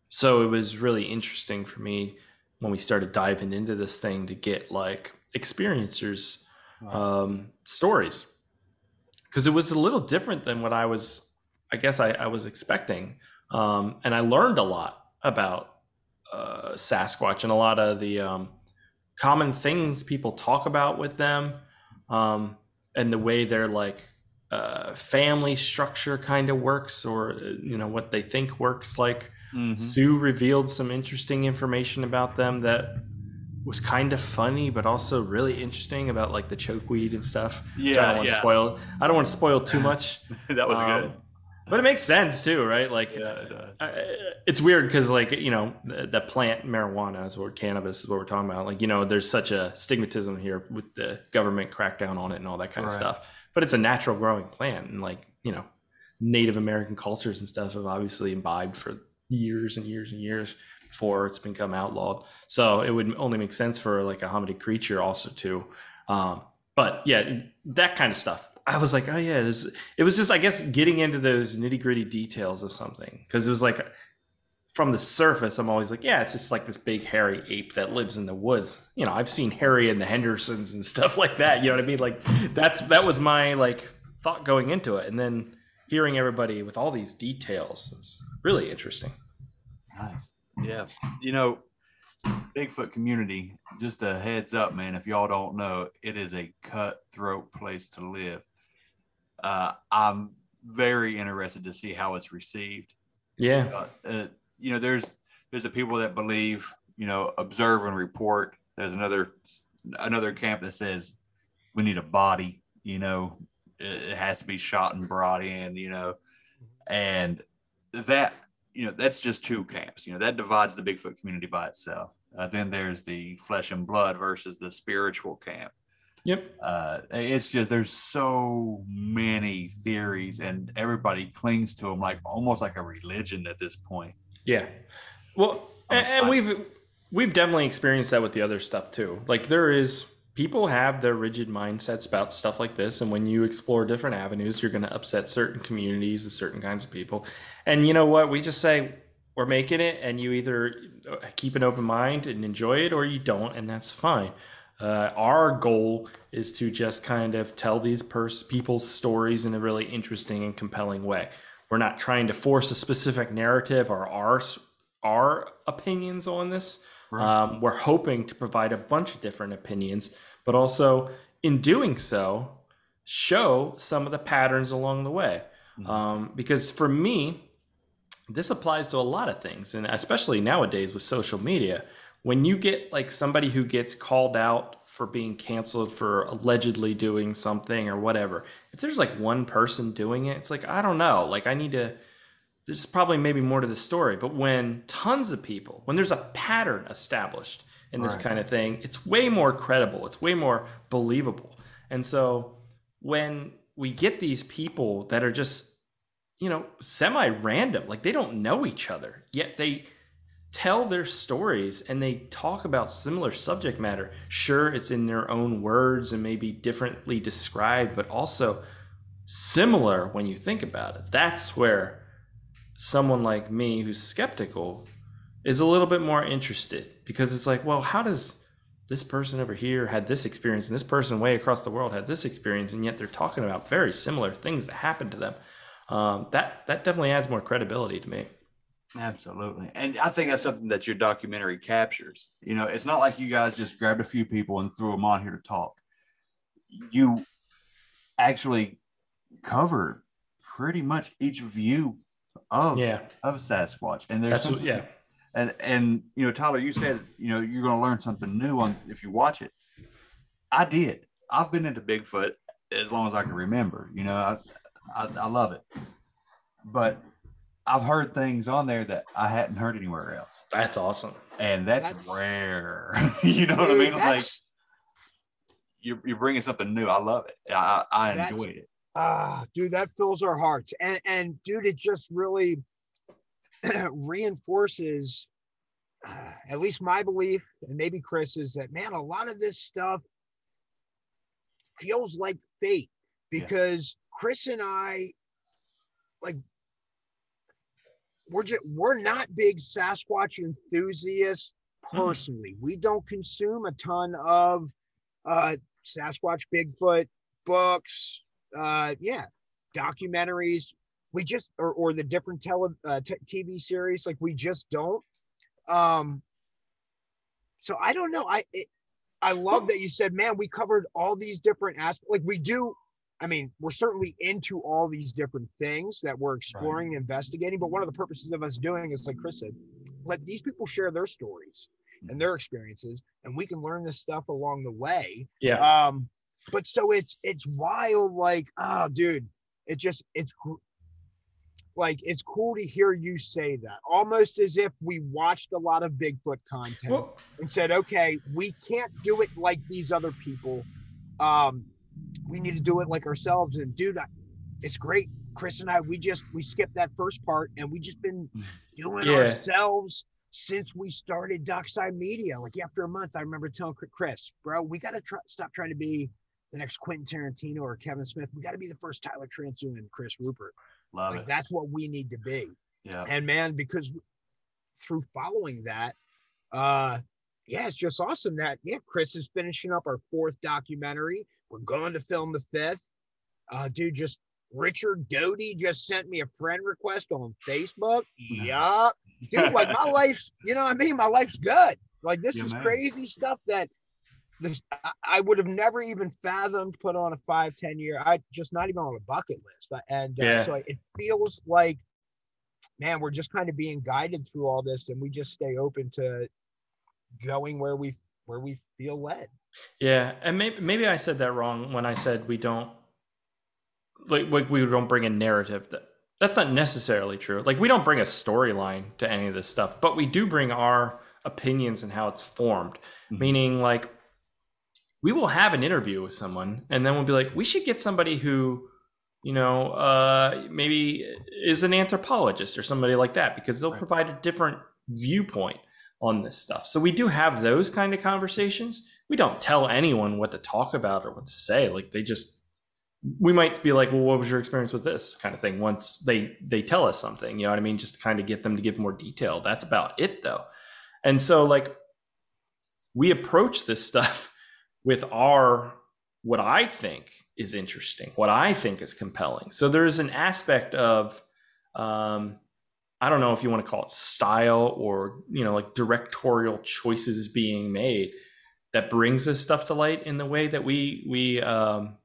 so it was really interesting for me when we started diving into this thing to get like experiencers um, stories because it was a little different than what I was, I guess I, I was expecting. Um, and I learned a lot about uh, Sasquatch and a lot of the um, common things people talk about with them um, and the way their like uh, family structure kind of works or uh, you know what they think works like Mhm. sue revealed some interesting information about them that was kind of funny but also really interesting about like the chokeweed and stuff which I don't want to yeah. spoil. I don't want to spoil too much. That was Um, good. but it makes sense too right? Like Yeah, it does. uh, it's weird because like you know the, the plant marijuana is what cannabis is what we're talking about. Like you know there's such a stigmatism here with the government crackdown on it and all that kind of stuff. But it's a natural growing plant and like you know native american cultures and stuff have obviously imbibed for years and years and years before it's become outlawed. So it would only make sense for like a hominid creature also to um but yeah that kind of stuff. I was like oh yeah it was, it was just i guess getting into those nitty gritty details of something. Because it was like from the surface i'm always like yeah it's just like this big hairy ape that lives in the woods. You know i've seen harry and the hendersons and stuff like that you know what i mean? Like that's that was my like thought going into it. And then hearing everybody with all these details is really interesting. Nice. Yeah. You know, Bigfoot community, just a heads up, man. If y'all don't know, it is a cutthroat place to live. Uh, I'm very interested to see how it's received. yeah Uh, uh, you know, there's there's the people that believe, you know, observe and report. There's another another camp that says we need a body. You know, it, it has to be shot and brought in. You know, and that you know that's just two camps. You know, that divides the Bigfoot community by itself. Uh, then there's the flesh and blood versus the spiritual camp yep uh, it's just there's so many theories and everybody clings to them like almost like a religion at this point Yeah. Well, Um, and, and we've we've definitely experienced that with the other stuff too. Like there is people have their rigid mindsets about stuff like this and when you explore different avenues, you're going to upset certain communities and certain kinds of people. And you know what? We just say we're making it and you either keep an open mind and enjoy it or you don't and that's fine. Uh, our goal is to just kind of tell these pers- people's stories in a really interesting and compelling way. We're not trying to force a specific narrative or our our opinions on this. Um, we're hoping to provide a bunch of different opinions, but also in doing so, show some of the patterns along the way. Um, because for me, this applies to a lot of things, and especially nowadays with social media. When you get like somebody who gets called out for being canceled for allegedly doing something or whatever, if there's like one person doing it, it's like, I don't know. Like, I need to there's probably maybe more to the story but when tons of people when there's a pattern established in this Right. kind of thing it's way more credible it's way more believable. And so when we get these people that are just you know semi random like they don't know each other yet they tell their stories and they talk about similar subject matter. Sure it's in their own words and maybe differently described but also similar when you think about it. That's where someone like me who's skeptical is a little bit more interested because it's like, well, how does this person over here had this experience and this person way across the world had this experience and yet they're talking about very similar things that happened to them. Um, that that definitely adds more credibility to me. absolutely and i think that's something that your documentary captures you know it's not like you guys just grabbed a few people and threw them on here to talk you actually cover pretty much each view of Yeah, of sasquatch. And there's that's what, yeah, and and you know tyler you said you know you're going to learn something new on if you watch it. I did. I've been into bigfoot as long as i can remember you know i i, I love it. But i've heard things on there that i hadn't heard anywhere else. That's awesome. and that's, That's- rare. You know what i mean? Like you're, you're bringing something new. I love it. I i, I That's- enjoyed it Ah, dude, that fills our hearts. And and dude, it just really reinforces uh, at least my belief, and maybe Chris, is that man, a lot of this stuff feels like fate Yeah. because Chris and I, like, we're just we're not big Sasquatch enthusiasts personally. We don't consume a ton of uh Sasquatch, Bigfoot, books, uh, yeah, documentaries. We just or or the different tele uh, t- TV series, like we just don't. Um. So I don't know. I it, I love that you said, man, we covered all these different aspects. Like we do. I mean, we're certainly into all these different things that we're exploring, and investigating. But one of the purposes of us doing is, like Chris said, let these people share their stories and their experiences, and we can learn this stuff along the way. Yeah. Um, but so it's it's wild, like, oh, dude, it just it's like it's cool to hear you say that, almost as if we watched a lot of Bigfoot content and said, okay, we can't do it like these other people. Um, we need to do it like ourselves. And dude, I, it's great. Chris and I, we just we skipped that first part, and we just been doing Yeah. ourselves since we started Docside Media. Like after a month, I remember telling Chris- bro, we got to try, stop trying to be the next Quentin Tarantino or Kevin Smith. We got to be the first Tyler Transu and Chris Rupert. Love like it. that's what we need to be. Yeah. And man, because through following that, uh, yeah, it's just awesome that yeah, Chris is finishing up our fourth documentary. We're going to film the fifth. Uh, dude, just Richard Doty just sent me a friend request on Facebook. Yup. Dude, like my life's, you know what I mean? My life's good. Like this Yeah, is man. crazy stuff that this I, would have never even fathomed put on a five, ten year. I just not even on a bucket list. And uh, Yeah. so it feels like, man, we're just kind of being guided through all this, and we just stay open to going where we where we feel led. Yeah, and maybe maybe I said that wrong when I said we don't like like we don't bring a narrative. That that's not necessarily true. Like we don't bring a storyline to any of this stuff, but we do bring our opinions and how it's formed. Mhm. Meaning, like we will have an interview with someone, and then we'll be like, we should get somebody who you know uh, maybe is an anthropologist or somebody like that because they'll Right. provide a different viewpoint on this stuff. So we do have those kind of conversations. We don't tell anyone what to talk about or what to say. Like they just we might be like, "Well, what was your experience with this?" kind of thing once they they tell us something, you know what I mean, just to kind of get them to give more detail. That's about it though. And so like we approach this stuff with our what I think is interesting, what I think is compelling. So there's an aspect of um I don't know if you want to call it style or you know like directorial choices being made that brings this stuff to light in the way that we we um,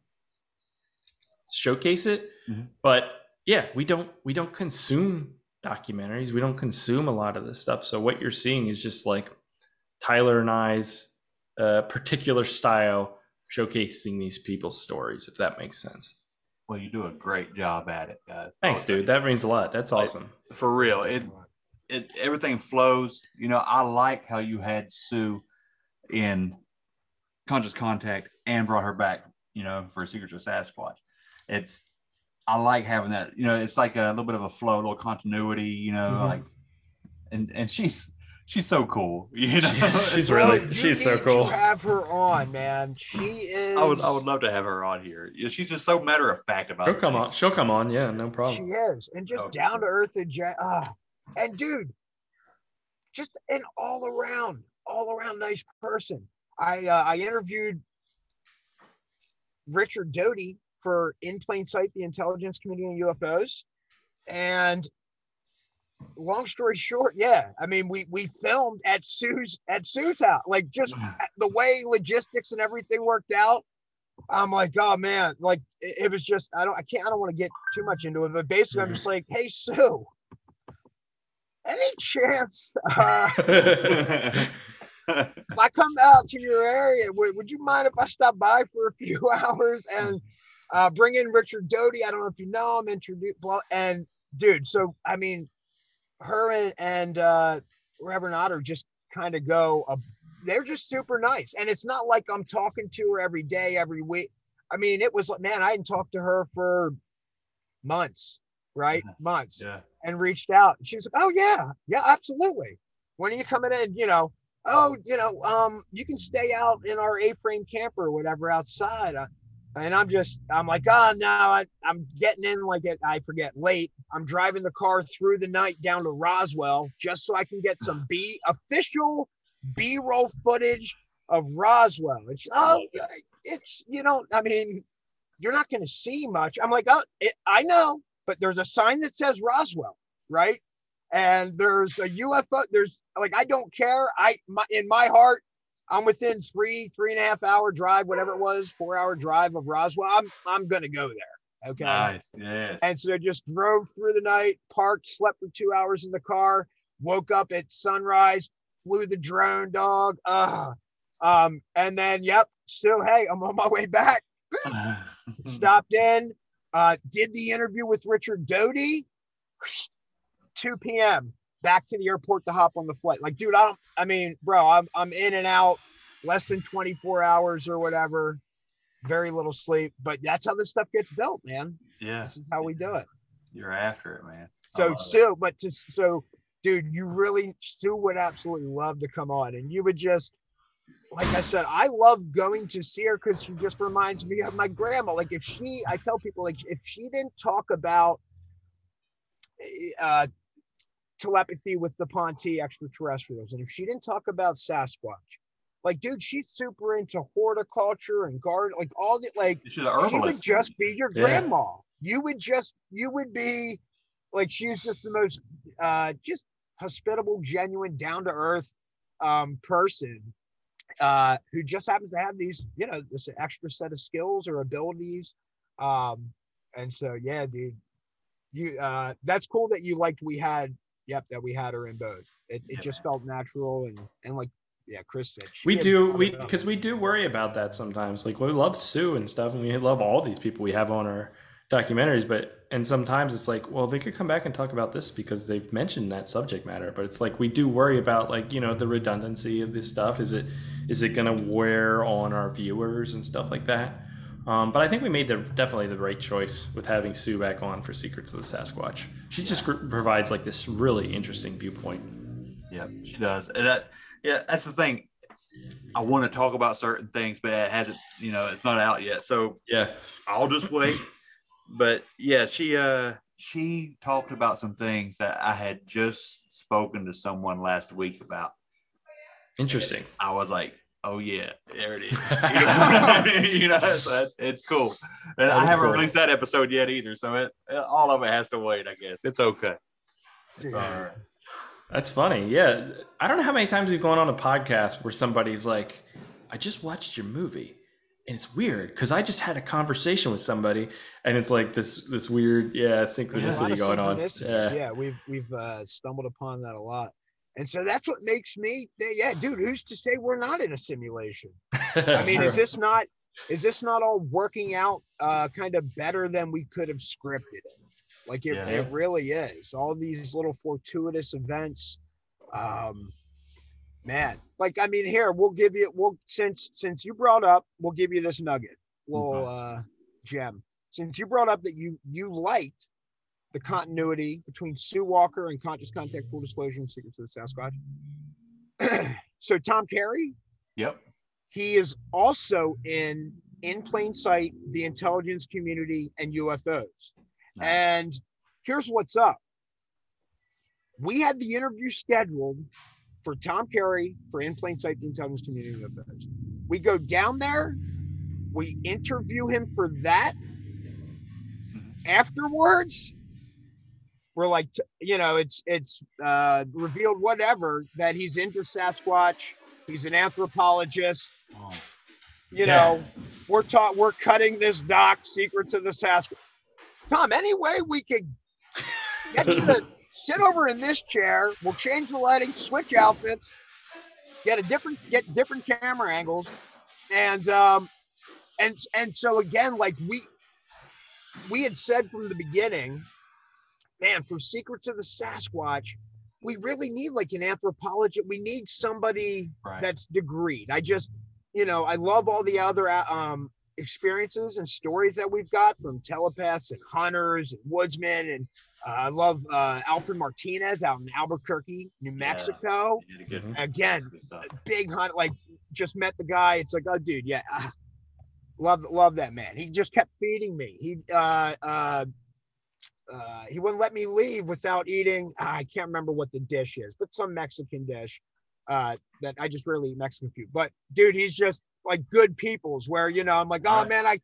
showcase it. Mhm. But yeah, we don't we don't consume documentaries. We don't consume a lot of this stuff. So what you're seeing is just like Tyler and I's uh, particular style showcasing these people's stories, if that makes sense. Well, you do a great job at it, guys. Thanks, dude. That means a lot. That's awesome. you. For real, it it everything flows. You know, I like how you had Sue in conscious contact and brought her back. You know, for Secrets of Sasquatch. It's I like having that. You know, it's like a little bit of a flow, a little continuity. You know, Mhm. like and and she's she's so cool. You know, She's- she's really- you she's so cool. To have her on, man. She is. I would I would love to have her on here. She's just so matter of fact about She'll come on. She'll come on. Yeah, no problem. She is, and just Oh, down to earth and ja- ah, and dude, just an all around, all around nice person. I uh, I interviewed Richard Doty for In Plain Sight: The Intelligence Community on UFOs, and long story short, yeah, I mean we we filmed at Sue's at Sue's house, like just the way logistics and everything worked out. I'm like, oh man, like it, it was just I don't I can't I don't want to get too much into it, but basically I'm just like, hey Sue, any chance uh, if I come out to your area, would, would you mind if I stop by for a few hours and uh, bring in Richard Doty? I don't know if you know him, introduce blah, and dude. So I mean, her and, and uh, Reverend Otter just kind of go. Uh, they're just super nice, and it's not like I'm talking to her every day, every week. I mean, it was like, man, I hadn't talked to her for months, right? Yes. Months yeah. and reached out. And she was like, "Oh yeah, yeah, absolutely. When are you coming in? You know, oh, you know, um, you can stay out in our A-frame camper or whatever outside." Uh, and I'm just, I'm like, oh no, I, I'm getting in like it. I forget late. I'm driving the car through the night down to Roswell just so I can get some B official B-roll footage of Roswell. It's oh, it's you know, I mean, you're not going to see much. I'm like, oh, it, I know, but there's a sign that says Roswell, right? And there's a UFO. There's like, I don't care. I my, in my heart, I'm within three, three and a half hour drive, whatever it was, four hour drive of Roswell. I'm I'm gonna go there. Okay. Nice. Yes. And so just drove through the night, parked, slept for two hours in the car, woke up at sunrise, flew the drone dog. Uh, um, and then yep, so hey, I'm on my way back. Stopped in, uh, did the interview with Richard Doty, 2 p.m. Back to the airport to hop on the flight. Like, dude, I don't I mean, bro, I'm I'm in and out less than 24 hours or whatever. Very little sleep, but that's how this stuff gets built, man. yeah. This is how we do it. You're after it, man. So love it. Sue, but to so dude, you really Sue would absolutely love to come on, and you would just like I said, I love going to see her because she just reminds me of my grandma. Like if she, I tell people like if she didn't talk about uh, telepathy with the Ponte extraterrestrials, and if she didn't talk about Sasquatch, like dude, she's super into horticulture and garden, like all the like She's an she would just be your Yeah. grandma. You would just you would be like she's just the most uh just hospitable, genuine, down to earth um person uh who just happens to have these, you know, this extra set of skills or abilities. Um and so yeah, dude. You uh that's cool that you liked we had yep, that we had her in both. It it just felt natural and and like yeah, Chris said we do we because we do worry about that sometimes. Like we love sue and stuff and we love all these people we have on our documentaries but and sometimes it's like well they could come back and talk about this because they've mentioned that subject matter but it's like we do worry about like you know the redundancy of this stuff. Is it is it going to wear on our viewers and stuff like that um, but I think we made the definitely the right choice with having Sue back on for Secrets of the Sasquatch. She just gr- provides like this really interesting viewpoint. Yeah, she does. And that, yeah, that's the thing. I want to talk about certain things, but it hasn't, you know, it's not out yet. So Yeah, I'll just wait. But yeah, she uh she talked about some things that I had just spoken to someone last week about. interesting. I was like, oh yeah, there it is. you know, so that's it's cool. And That I haven't cool. released that episode yet either. So it all of it has to wait, I guess. It's okay. It's all Yeah. right. That's funny. Yeah. I don't know how many times we've gone on a podcast where somebody's like, I just watched your movie. And it's weird because I just had a conversation with somebody and it's like this this weird, yeah, There's a lot synchronicity of going on. Yeah. Yeah. we've we've uh, stumbled upon that a lot, and so that's what makes me. Yeah, dude, who's to say we're not in a simulation? I mean, is this not is this not all working out uh, kind of better than we could have scripted it? Like it, Yeah. it really is. All these little fortuitous events. Um, man, like I mean, here we'll give you. We'll since since you brought up, we'll give you this nugget, little uh, gem. Since you brought up that you you liked the continuity between Sue Walker and Conscious Contact, Full Disclosure, and Secrets of the Sasquatch. so Tom Carey, Yep. he is also in in plain sight the intelligence community and ufos Nice. and here's what's up we had the interview scheduled for tom carey for in plain sight the intelligence community and ufos we go down there we interview him for that mm-hmm. afterwards we're like you know it's it's uh revealed whatever that he's into sasquatch he's an anthropologist Oh, you Yeah. know, we're taught we're cutting this doc secrets of the Sasquatch. Tom, any way we could get you to sit over in this chair. We'll change the lighting, switch outfits, get a different get different camera angles, and um, and and so again, like we we had said from the beginning, man, from secrets of the Sasquatch, we really need like an anthropologist. We need somebody right. that's degreed. I just, you know, I love all the other uh, um, experiences and stories that we've got from telepaths and hunters and woodsmen. And uh, I love uh, Alfred Martinez out in Albuquerque, New Mexico. You did a Mhm. Again, big hunt. Like, just met the guy. It's like, oh, dude, yeah, ah, love, love that man. He just kept feeding me. He, uh, uh, uh, he wouldn't let me leave without eating. ah, I can't remember what the dish is, but some Mexican dish uh, that I just really eat Mexican food. But dude, he's just like good people's where you know I'm like, oh man, I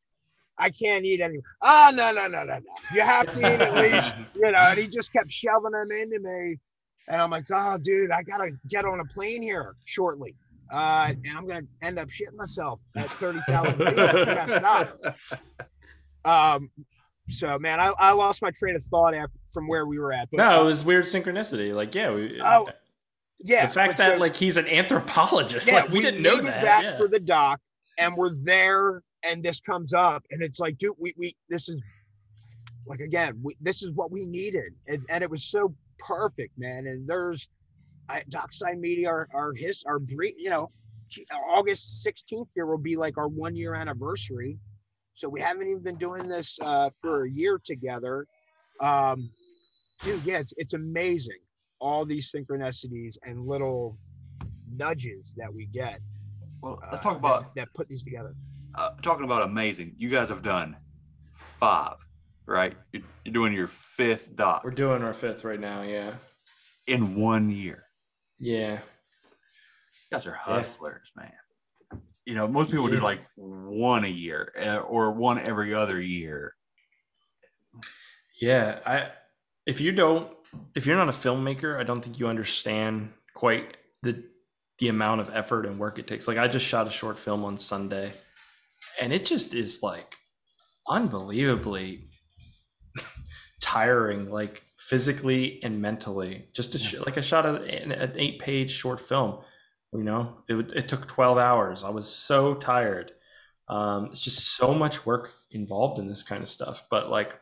I can't eat any. Oh no no no no no! You have to eat at least, you know. And he just kept shoving them into me, and I'm like, oh dude, I gotta get on a plane here shortly. Uh, and I'm gonna end up shitting myself at thirty thousand feet. That's not. Um, so man, I, I lost my train of thought after, from where we were at. But No, it was uh, weird synchronicity. Like, yeah, we, Oh, uh, yeah, the fact that so- like he's an anthropologist, yeah, like we, didn't know needed that. yeah. for the doc, and we're there, and this comes up, and it's like, dude, we we this is like again, we, this is what we needed, and, and it was so perfect, man. And there's I, Docside Media, our our his our brief, you know, August sixteenth here will be like our one year anniversary, so we haven't even been doing this uh, for a year together. Um, dude, yeah, it's, it's amazing all these synchronicities and little nudges that we get Well, let's uh, talk about that, that put these together. uh, talking about amazing. You guys have done five, right? You're, you're doing your fifth doc We're doing our fifth right now. Yeah, in one year. yeah. You guys are hustlers, man. You know, most people do like one a year uh, or one every other year. Yeah, I if you don't if you're not a filmmaker, I don't think you understand quite the the amount of effort and work it takes. Like I just shot a short film on Sunday and it just is like unbelievably tiring like physically and mentally just to sh- like I shot a, an, an 8-page short film, you know. It it took 12 hours. I was so tired. Um it's just so much work involved in this kind of stuff, but like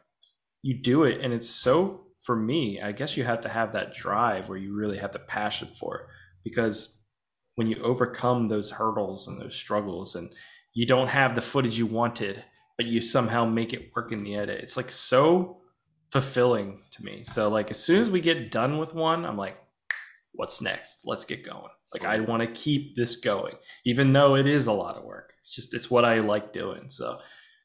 you do it and it's so for me i guess you have to have that drive where you really have the passion for it because when you overcome those hurdles and those struggles and you don't have the footage you wanted but you somehow make it work in the edit it's like so fulfilling to me so like as soon as we get done with one i'm like what's next let's get going like i want to keep this going even though it is a lot of work it's just it's what i like doing so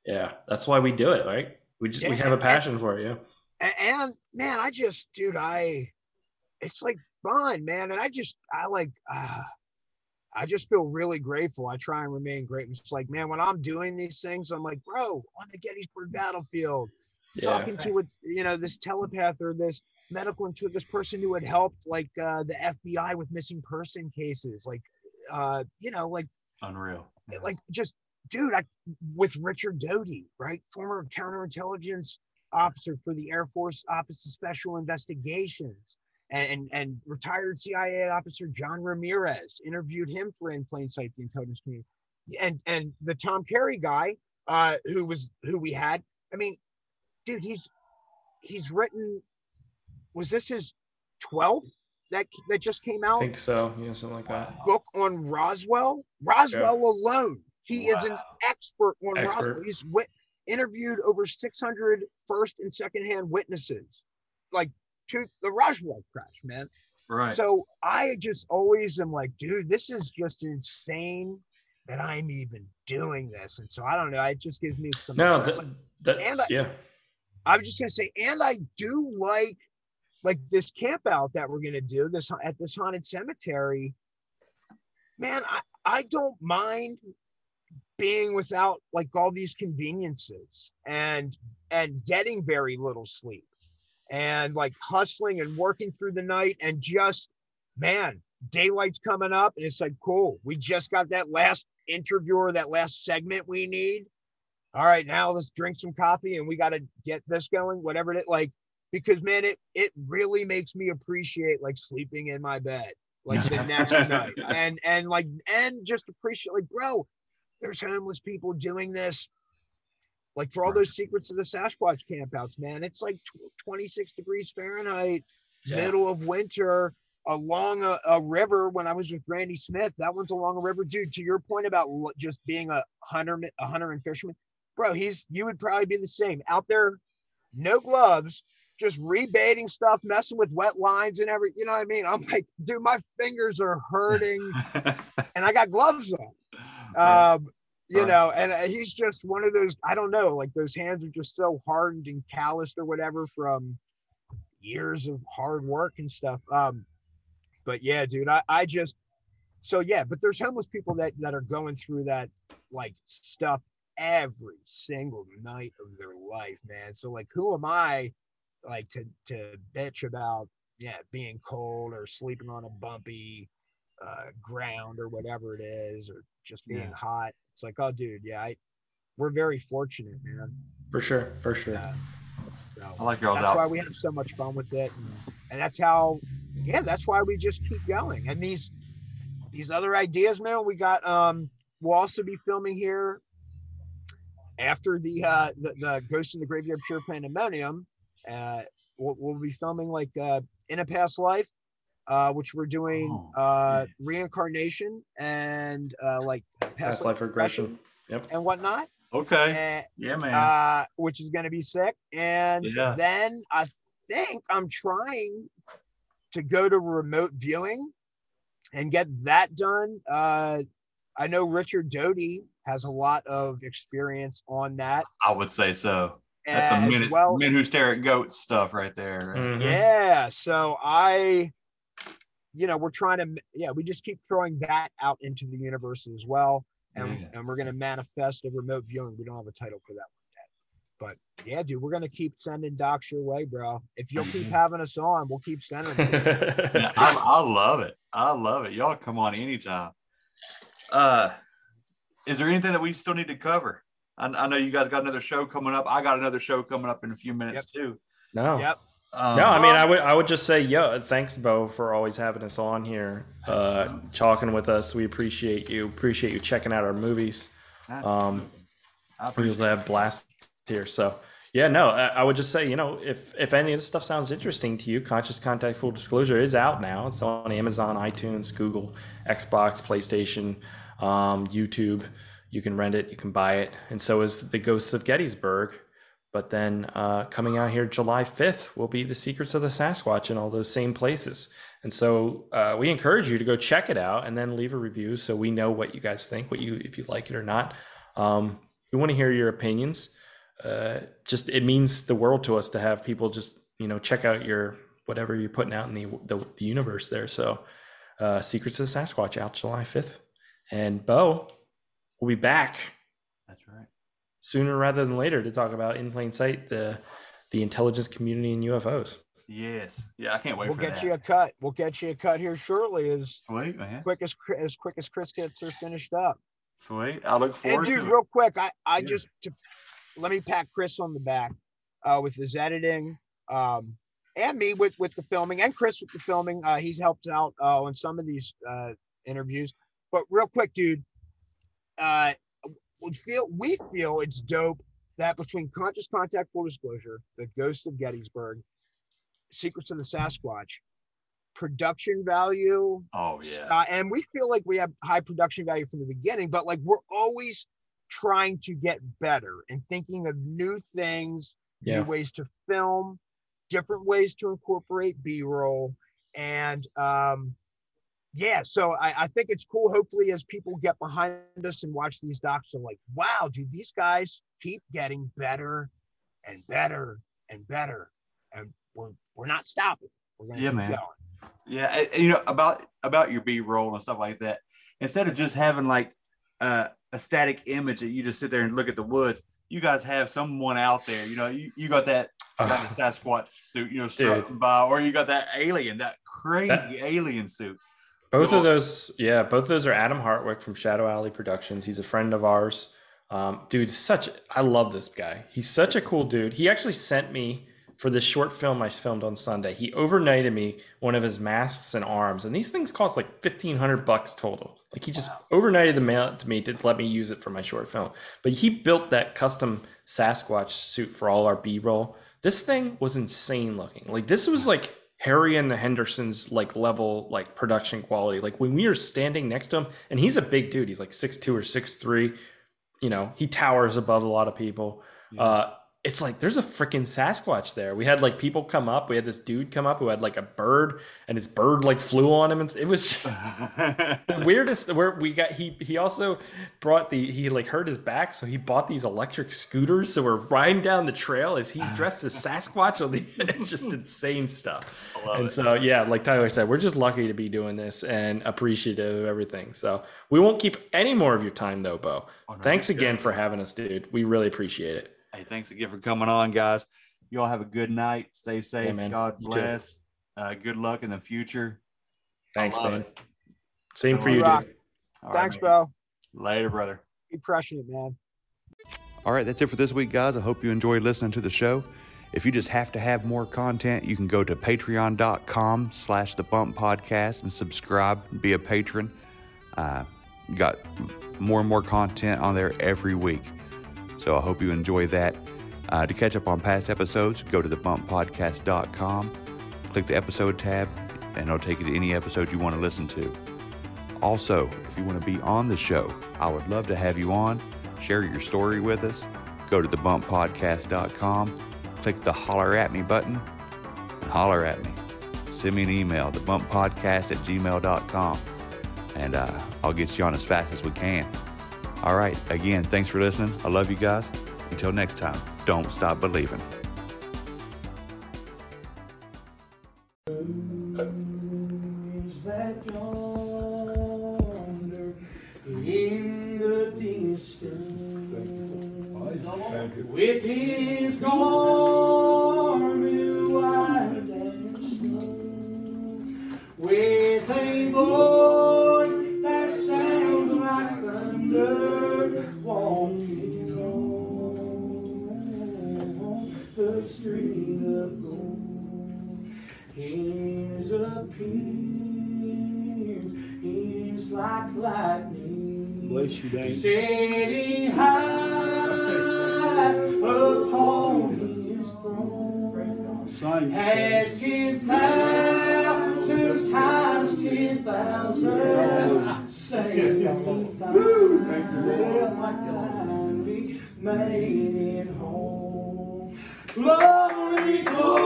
yeah that's why we do it right we just we have a and- passion for it yeah And, man, I just, dude, I, it's like fun, man. And I just, I like, uh, I just feel really grateful. I try and remain grateful. It's like, man, when I'm doing these things, I'm like, bro, on the Gettysburg battlefield, Yeah. talking to a, you know, this telepath or this medical intuitive, this person who had helped like uh, the FBI with missing person cases, like, uh, you know, like Unreal. like just dude I, with richard doty right? Former counterintelligence officer for the air force office of special investigations and, and and retired cia officer john ramirez interviewed him for in plain sight the intelligence community. And and the tom carey guy uh who was who we had i mean dude he's he's written was this his 12th that that just came out? I out think so. Yeah, something like that. book on Roswell. Roswell alone, he is an expert on Expert. Roswell. He's wit- interviewed over 600 first and second hand witnesses, like to the Roswell crash, man. Right. So I just always am like, dude, this is just insane that I'm even doing this. And so I don't know. It just gives me some. No, that, that's I- yeah. I was just gonna say, and I do like like this camp out that we're gonna do this at this haunted cemetery. Man, I, I don't mind being without like all these conveniences and and getting very little sleep and like hustling and working through the night and just man, daylight's coming up and it's like cool. We just got that last interviewer that last segment we need all right, now let's drink some coffee and we got to get this going, whatever it like, because man, it it really makes me appreciate like sleeping in my bed like the next night and and like and just appreciate like bro, there's homeless people doing this. Like for all those secrets of the Sasquatch campouts, man, it's like tw- 26 degrees Fahrenheit, Yeah. middle of winter, along a, a river. When I was with Randy Smith, that one's along a river, dude. To your point about just being a hunter, a hunter and fisherman, bro, he's you would probably be the same out there, no gloves, just rebaiting stuff, messing with wet lines and every, you know what I mean? I'm like, dude, my fingers are hurting, and I got gloves on. Um, you know, and uh, he's just one of those. I don't know, like those hands are just so hardened and calloused or whatever from years of hard work and stuff. Um, but yeah, dude, I, I just so yeah, but there's homeless people that that are going through that like stuff every single night of their life, man. So like, who am I, like to to bitch about yeah being cold or sleeping on a bumpy uh, ground or whatever it is, or just being Yeah. hot. It's like, oh, dude, yeah, I, we're very fortunate, man. For sure, for sure. Yeah. So I like y'all's that's why we have so much fun with it, and, and that's how, yeah, that's why we just keep going. And these these other ideas, man, we got. um We'll also be filming here after the uh the, the Ghost in the Graveyard Pure Pandemonium. Uh, we'll, we'll be filming like uh in a past life. Uh, which we're doing Oh, uh, yes. reincarnation and uh, like Past life regression. Yep. and whatnot. Okay. And, Yeah, man. uh, which is going to be sick. And Yeah. then I think I'm trying to go to remote viewing and get that done. Uh, I know Richard Doty has a lot of experience on that. I would say so. That's the as minute, well. men who stare at goats stuff right there. Mhm. Yeah. So I, you know, we're trying to, yeah, we just keep throwing that out into the universe as well. And, Yeah. and we're going to manifest a remote viewing. We don't have a title for that one yet. But yeah, dude, we're going to keep sending docs your way, bro. If you'll keep having us on, we'll keep sending them. Yeah, I, I love it. I love it. Y'all come on anytime. Uh, is there anything that we still need to cover? I, I know you guys got another show coming up. I got another show coming up in a few minutes too. no. Yep. Um, No, I mean, I would I would just say, yo, thanks, Bo, for always having us on here, uh, talking with us. We appreciate you. Appreciate you checking out our movies. Um, I we appreciate usually have blast here. So yeah, no, I, I would just say, you know, if if any of this stuff sounds interesting to you, Conscious Contact Full Disclosure is out now. It's on Amazon, iTunes, Google, Xbox, PlayStation, um, YouTube. You can rent it, you can buy it, and so is the Ghosts of Gettysburg. But then uh, coming out here July 5th will be the Secrets of the Sasquatch in all those same places. And so uh, we encourage you to go check it out and then leave a review so we know what you guys think, what you if you like it or not. Um, we want to hear your opinions. Uh, just it means the world to us to have people just you know check out your whatever you're putting out in the the, the universe there. So uh, Secrets of the Sasquatch out July 5th, and Bo will be back That's right. sooner rather than later to talk about in plain sight the the intelligence community and UFOs. Yes. Yeah, I can't wait We'll for get that. you a cut. We'll get you a cut here shortly as Sweet man. quick as Chris- as quick as Chris gets her finished up. Sweet. I look And forward dude, to it. And dude, real quick, I I Yeah. just to let me pat Chris on the back uh, with his editing, um, and me with with the filming, and Chris with the filming. Uh, he's helped out uh, on some of these uh, interviews. But real quick, dude, uh, we feel we feel it's dope that between Conscious Contact Full Disclosure, The Ghost of Gettysburg, Secrets of the Sasquatch, production value, Oh yeah. uh, and we feel like we have high production value from the beginning, but like we're always trying to get better and thinking of new things, Yeah. new ways to film, different ways to incorporate B-roll, and um, yeah. So I, I think it's cool. Hopefully, as people get behind us and watch these docs, they're like, "Wow, dude, these guys keep getting better and better and better, and we're we're not stopping. We're gonna Yeah, keep man. going." Yeah, and- and, you know about about your B roll and stuff like that. Instead of just having like uh, a static image that you just sit there and look at the woods, you guys have someone out there. You know, you, you got that got the Sasquatch suit, you know, strutting by, or you got that alien, that crazy That- alien suit. Both of those, yeah, both of those are Adam Hartwick from Shadow Alley Productions. He's a friend of ours. Um, dude, such I love this guy. He's such a cool dude. He actually sent me for this short film I filmed on Sunday. He overnighted me one of his masks and arms, and these things cost like fifteen hundred bucks total. Like he just overnighted the mail to me to let me use it for my short film. But he built that custom Sasquatch suit for all our B roll. This thing was insane looking. Like this was like Harry and the Hendersons like level like production quality. Like when we are standing next to him, and he's a big dude. He's like six two or six three. You know, he towers above a lot of people. Uh, it's like there's a freaking Sasquatch there. We had like people come up. We had this dude come up who had like a bird, and his bird like flew on him, and it was just the weirdest. Where we got he he also brought the he like hurt his back, so he bought these electric scooters. So we're riding down the trail as he's dressed as Sasquatch. On the it's just insane stuff. and it. so yeah, like Tyler said, we're just lucky to be doing this and appreciative of everything. So we won't keep any more of your time though, Bo. Oh, no, Thanks again good. for having us, dude. We really appreciate it. Hey, thanks again for coming on, guys. You all have a good night. Stay safe. man. God bless. Uh, good luck in the future. Thanks, love man. it. Same for you, right. dude. All right, Thanks, man. bro. Later, brother. Keep crushing it, man. All right, that's it for this week, guys. I hope you enjoyed listening to the show. If you just have to have more content, you can go to patreon.com slash the bump podcast and subscribe and be a patron. Uh, got more and more content on there every week. So I hope you enjoy that. Uh, to catch up on past episodes, go to thebumppodcast.com, click the episode tab, and it'll take you to any episode you want to listen to. Also, if you want to be on the show, I would love to have you on. Share your story with us. Go to thebumppodcast.com, click the holler at me button, and holler at me. Send me an email, thebumppodcast at gmail.com, and uh, I'll get you on as fast as we can. All right, again, thanks for listening. I love you guys. Until next time, don't stop believing. is that yonder in the distance with his garment white and with a voice that sounds thunder walking on the street of gold his appearance is like lightning. Bless you, Dane. Setting high upon his throne. Has ten thousands times ten thousand sanctified. Made it home. Glory, glory,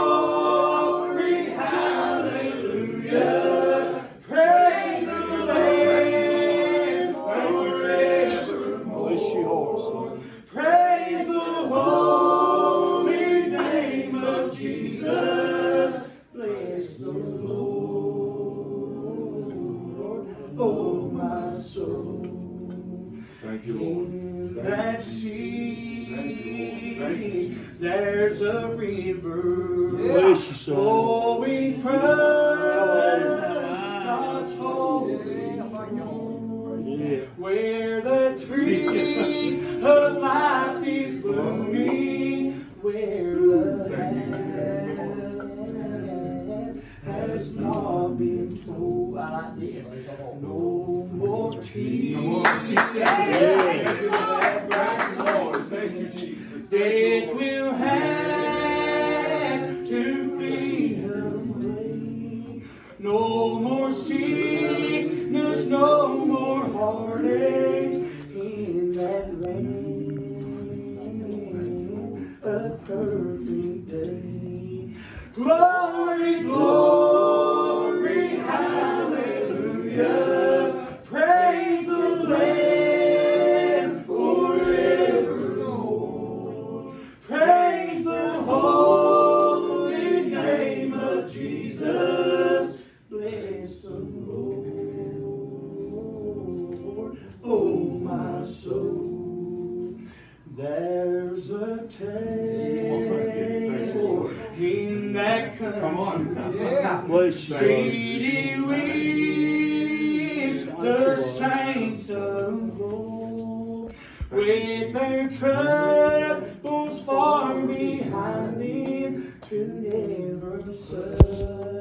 with their troubles far behind them, to never suffer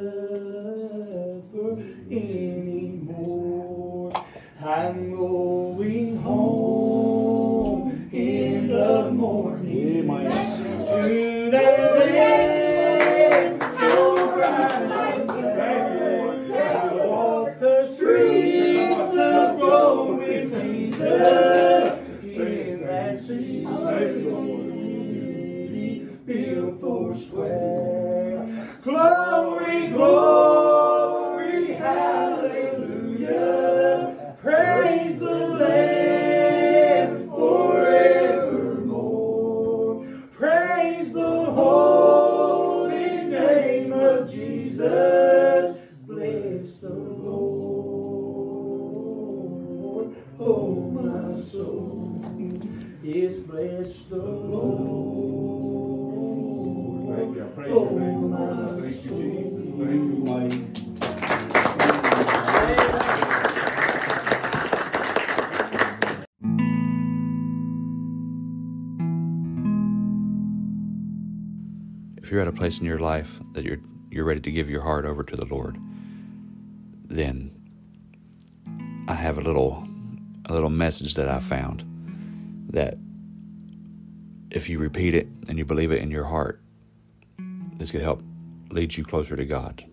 place in your life that you're you're ready to give your heart over to the Lord, then I have a little a little message that I found that if you repeat it and you believe it in your heart, this could help lead you closer to God,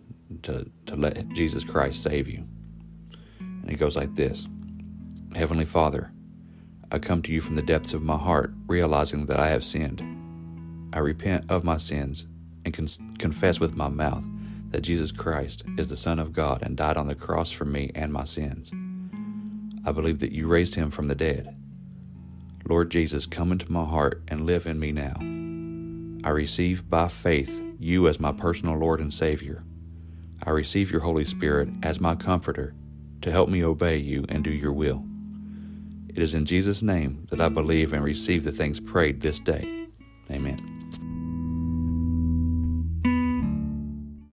to, to let Jesus Christ save you. And it goes like this Heavenly Father, I come to you from the depths of my heart, realizing that I have sinned. I repent of my sins and con- confess with my mouth that Jesus Christ is the Son of God and died on the cross for me and my sins. I believe that you raised him from the dead. Lord Jesus, come into my heart and live in me now. I receive by faith you as my personal Lord and Savior. I receive your Holy Spirit as my comforter to help me obey you and do your will. It is in Jesus' name that I believe and receive the things prayed this day. Amen.